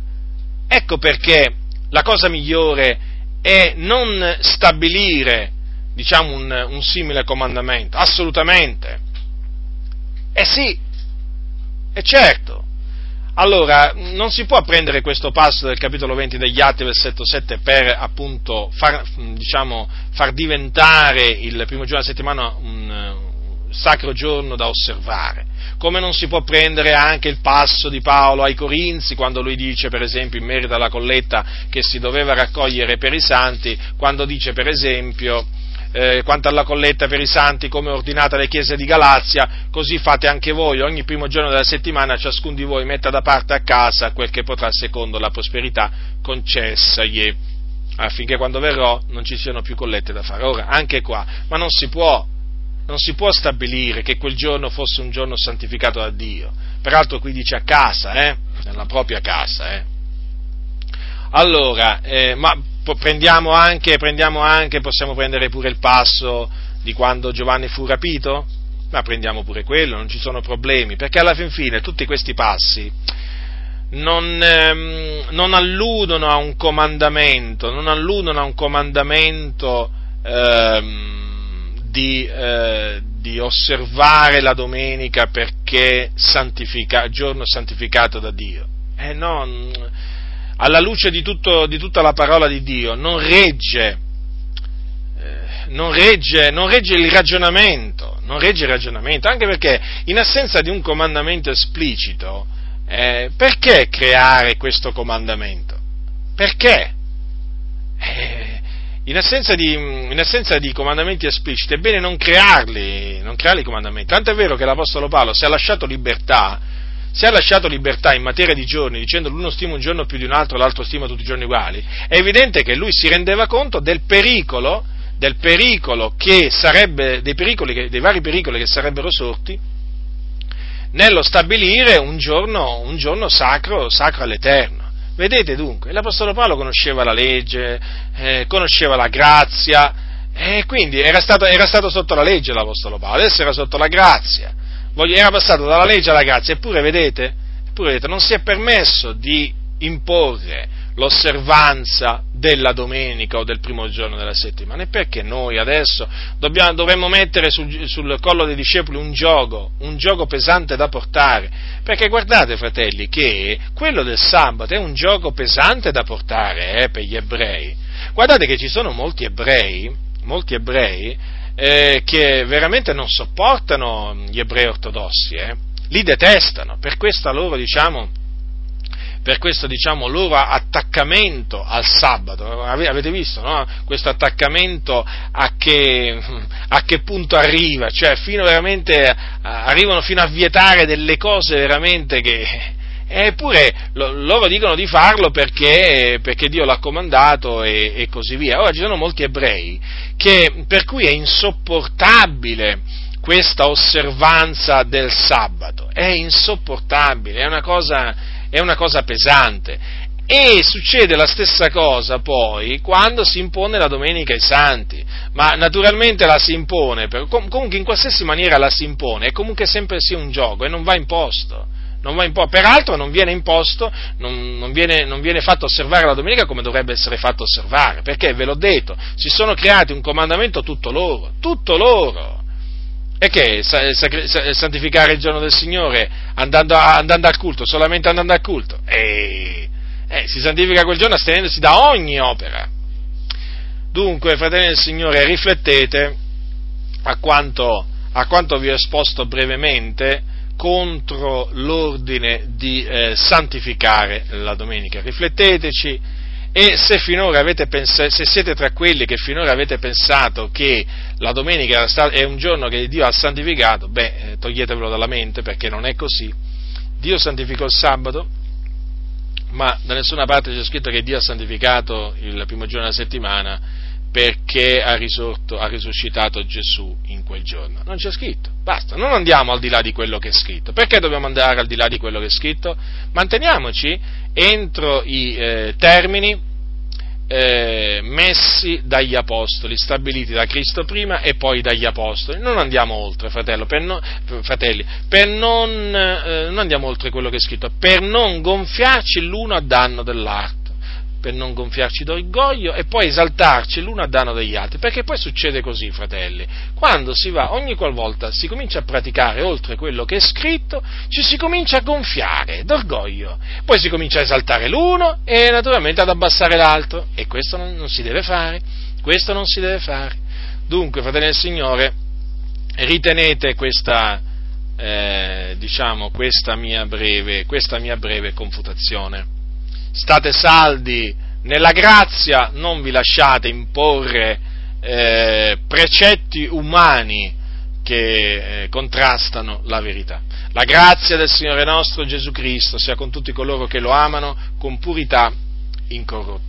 Ecco perché la cosa migliore è non stabilire, diciamo, un, un simile comandamento, assolutamente. Eh sì, è certo. Allora, non si può prendere questo passo del capitolo 20 degli Atti, versetto 7, per appunto far, diciamo, far diventare il primo giorno della settimana un, sacro giorno da osservare come non si può prendere anche il passo di Paolo ai Corinzi, quando lui dice, per esempio, in merito alla colletta che si doveva raccogliere per i santi, quando dice, per esempio, eh, quanto alla colletta per i santi come ordinata alle chiese di Galazia, così fate anche voi, ogni primo giorno della settimana ciascuno di voi metta da parte a casa quel che potrà secondo la prosperità concessagli, affinché quando verrò non ci siano più collette da fare. Ora, anche qua, ma non si può non si può stabilire che quel giorno fosse un giorno santificato da Dio. Peraltro qui dice a casa, eh? nella propria casa. Eh? Allora, eh, ma prendiamo anche, prendiamo anche, possiamo prendere pure il passo di quando Giovanni fu rapito? Ma prendiamo pure quello, non ci sono problemi, perché alla fin fine tutti questi passi non, ehm, non alludono a un comandamento, non alludono a un comandamento ehm, di, eh, di osservare la domenica perché santifica, giorno santificato da Dio. Eh no, alla luce di, tutto, di tutta la parola di Dio non regge, eh, non regge, non regge il ragionamento, non regge il ragionamento, anche perché in assenza di un comandamento esplicito, eh, perché creare questo comandamento? Perché? Eh, in assenza, di, in assenza di, comandamenti espliciti, è bene non crearli, non crearli i comandamenti. Tanto è vero che l'Apostolo Paolo si è lasciato libertà, si è lasciato libertà in materia di giorni, dicendo l'uno stima un giorno più di un altro, l'altro stima tutti i giorni uguali, è evidente che lui si rendeva conto del pericolo, del pericolo sarebbe, dei, pericoli, dei vari pericoli che sarebbero sorti nello stabilire un giorno, un giorno sacro, sacro all'Eterno. Vedete dunque, l'Apostolo Paolo conosceva la legge, eh, conosceva la grazia, e quindi era stato, era stato, sotto la legge l'Apostolo Paolo, adesso era sotto la grazia, era passato dalla legge alla grazia, eppure vedete, eppure vedete non si è permesso di imporre l'osservanza della domenica o del primo giorno della settimana. E perché noi adesso dobbiamo, dovremmo mettere sul, sul, collo dei discepoli un gioco, un gioco pesante da portare? Perché guardate, fratelli, che quello del sabato è un gioco pesante da portare eh, per gli ebrei. Guardate che ci sono molti ebrei, molti ebrei eh, che veramente non sopportano gli ebrei ortodossi, eh? li detestano, per questa loro, diciamo, per questo diciamo, loro attaccamento al sabato. Avete visto no? questo attaccamento a che, a che, punto arriva? Cioè, fino arrivano fino a vietare delle cose veramente che... Eppure loro dicono di farlo perché, perché Dio l'ha comandato e, e, così via. Ora ci sono molti ebrei che, per cui è insopportabile questa osservanza del sabato. È insopportabile, è una cosa, è una cosa pesante. E succede la stessa cosa poi quando si impone la domenica ai santi, ma naturalmente la si impone, per, comunque in qualsiasi maniera la si impone, è comunque sempre sia un gioco e non va imposto. Non va imposto. Peraltro non viene imposto, non, non, viene, non, viene, fatto osservare la domenica come dovrebbe essere fatto osservare, perché ve l'ho detto, si sono creati un comandamento tutto loro, tutto loro. E che santificare il giorno del Signore andando, andando al culto, solamente andando al culto? E eh, si santifica quel giorno astenendosi da ogni opera. Dunque, fratelli del Signore, riflettete a quanto, a quanto vi ho esposto brevemente contro l'ordine di eh, santificare la domenica. Rifletteteci e se pensato, se siete tra quelli che finora avete pensato che la domenica è un giorno che Dio ha santificato, beh, eh, toglietevelo dalla mente perché non è così. Dio santificò il sabato, ma da nessuna parte c'è scritto che Dio ha santificato il primo giorno della settimana perché ha, risorto, ha risuscitato Gesù in quel giorno. Non c'è scritto, basta, non andiamo al di là di quello che è scritto. Perché dobbiamo andare al di là di quello che è scritto? Manteniamoci entro i eh, termini eh, messi dagli apostoli, stabiliti da Cristo prima e poi dagli apostoli. Non andiamo oltre, fratello, per no, fratelli, per non, eh, non andiamo oltre quello che è scritto, per non gonfiarci l'uno a danno dell'altro per non gonfiarci d'orgoglio e poi esaltarci l'uno a danno degli altri, perché poi succede così, fratelli, quando si va, ogni qualvolta si comincia a praticare oltre quello che è scritto, ci si comincia a gonfiare d'orgoglio, poi si comincia a esaltare l'uno e naturalmente ad abbassare l'altro, e questo non, non si deve fare, questo non si deve fare. Dunque, fratelli del Signore, ritenete questa, eh, diciamo, questa mia breve, questa mia breve confutazione state saldi nella grazia, non vi lasciate imporre eh, precetti umani che eh, contrastano la verità. La grazia del Signore nostro Gesù Cristo sia con tutti coloro che lo amano con purità incorrotta.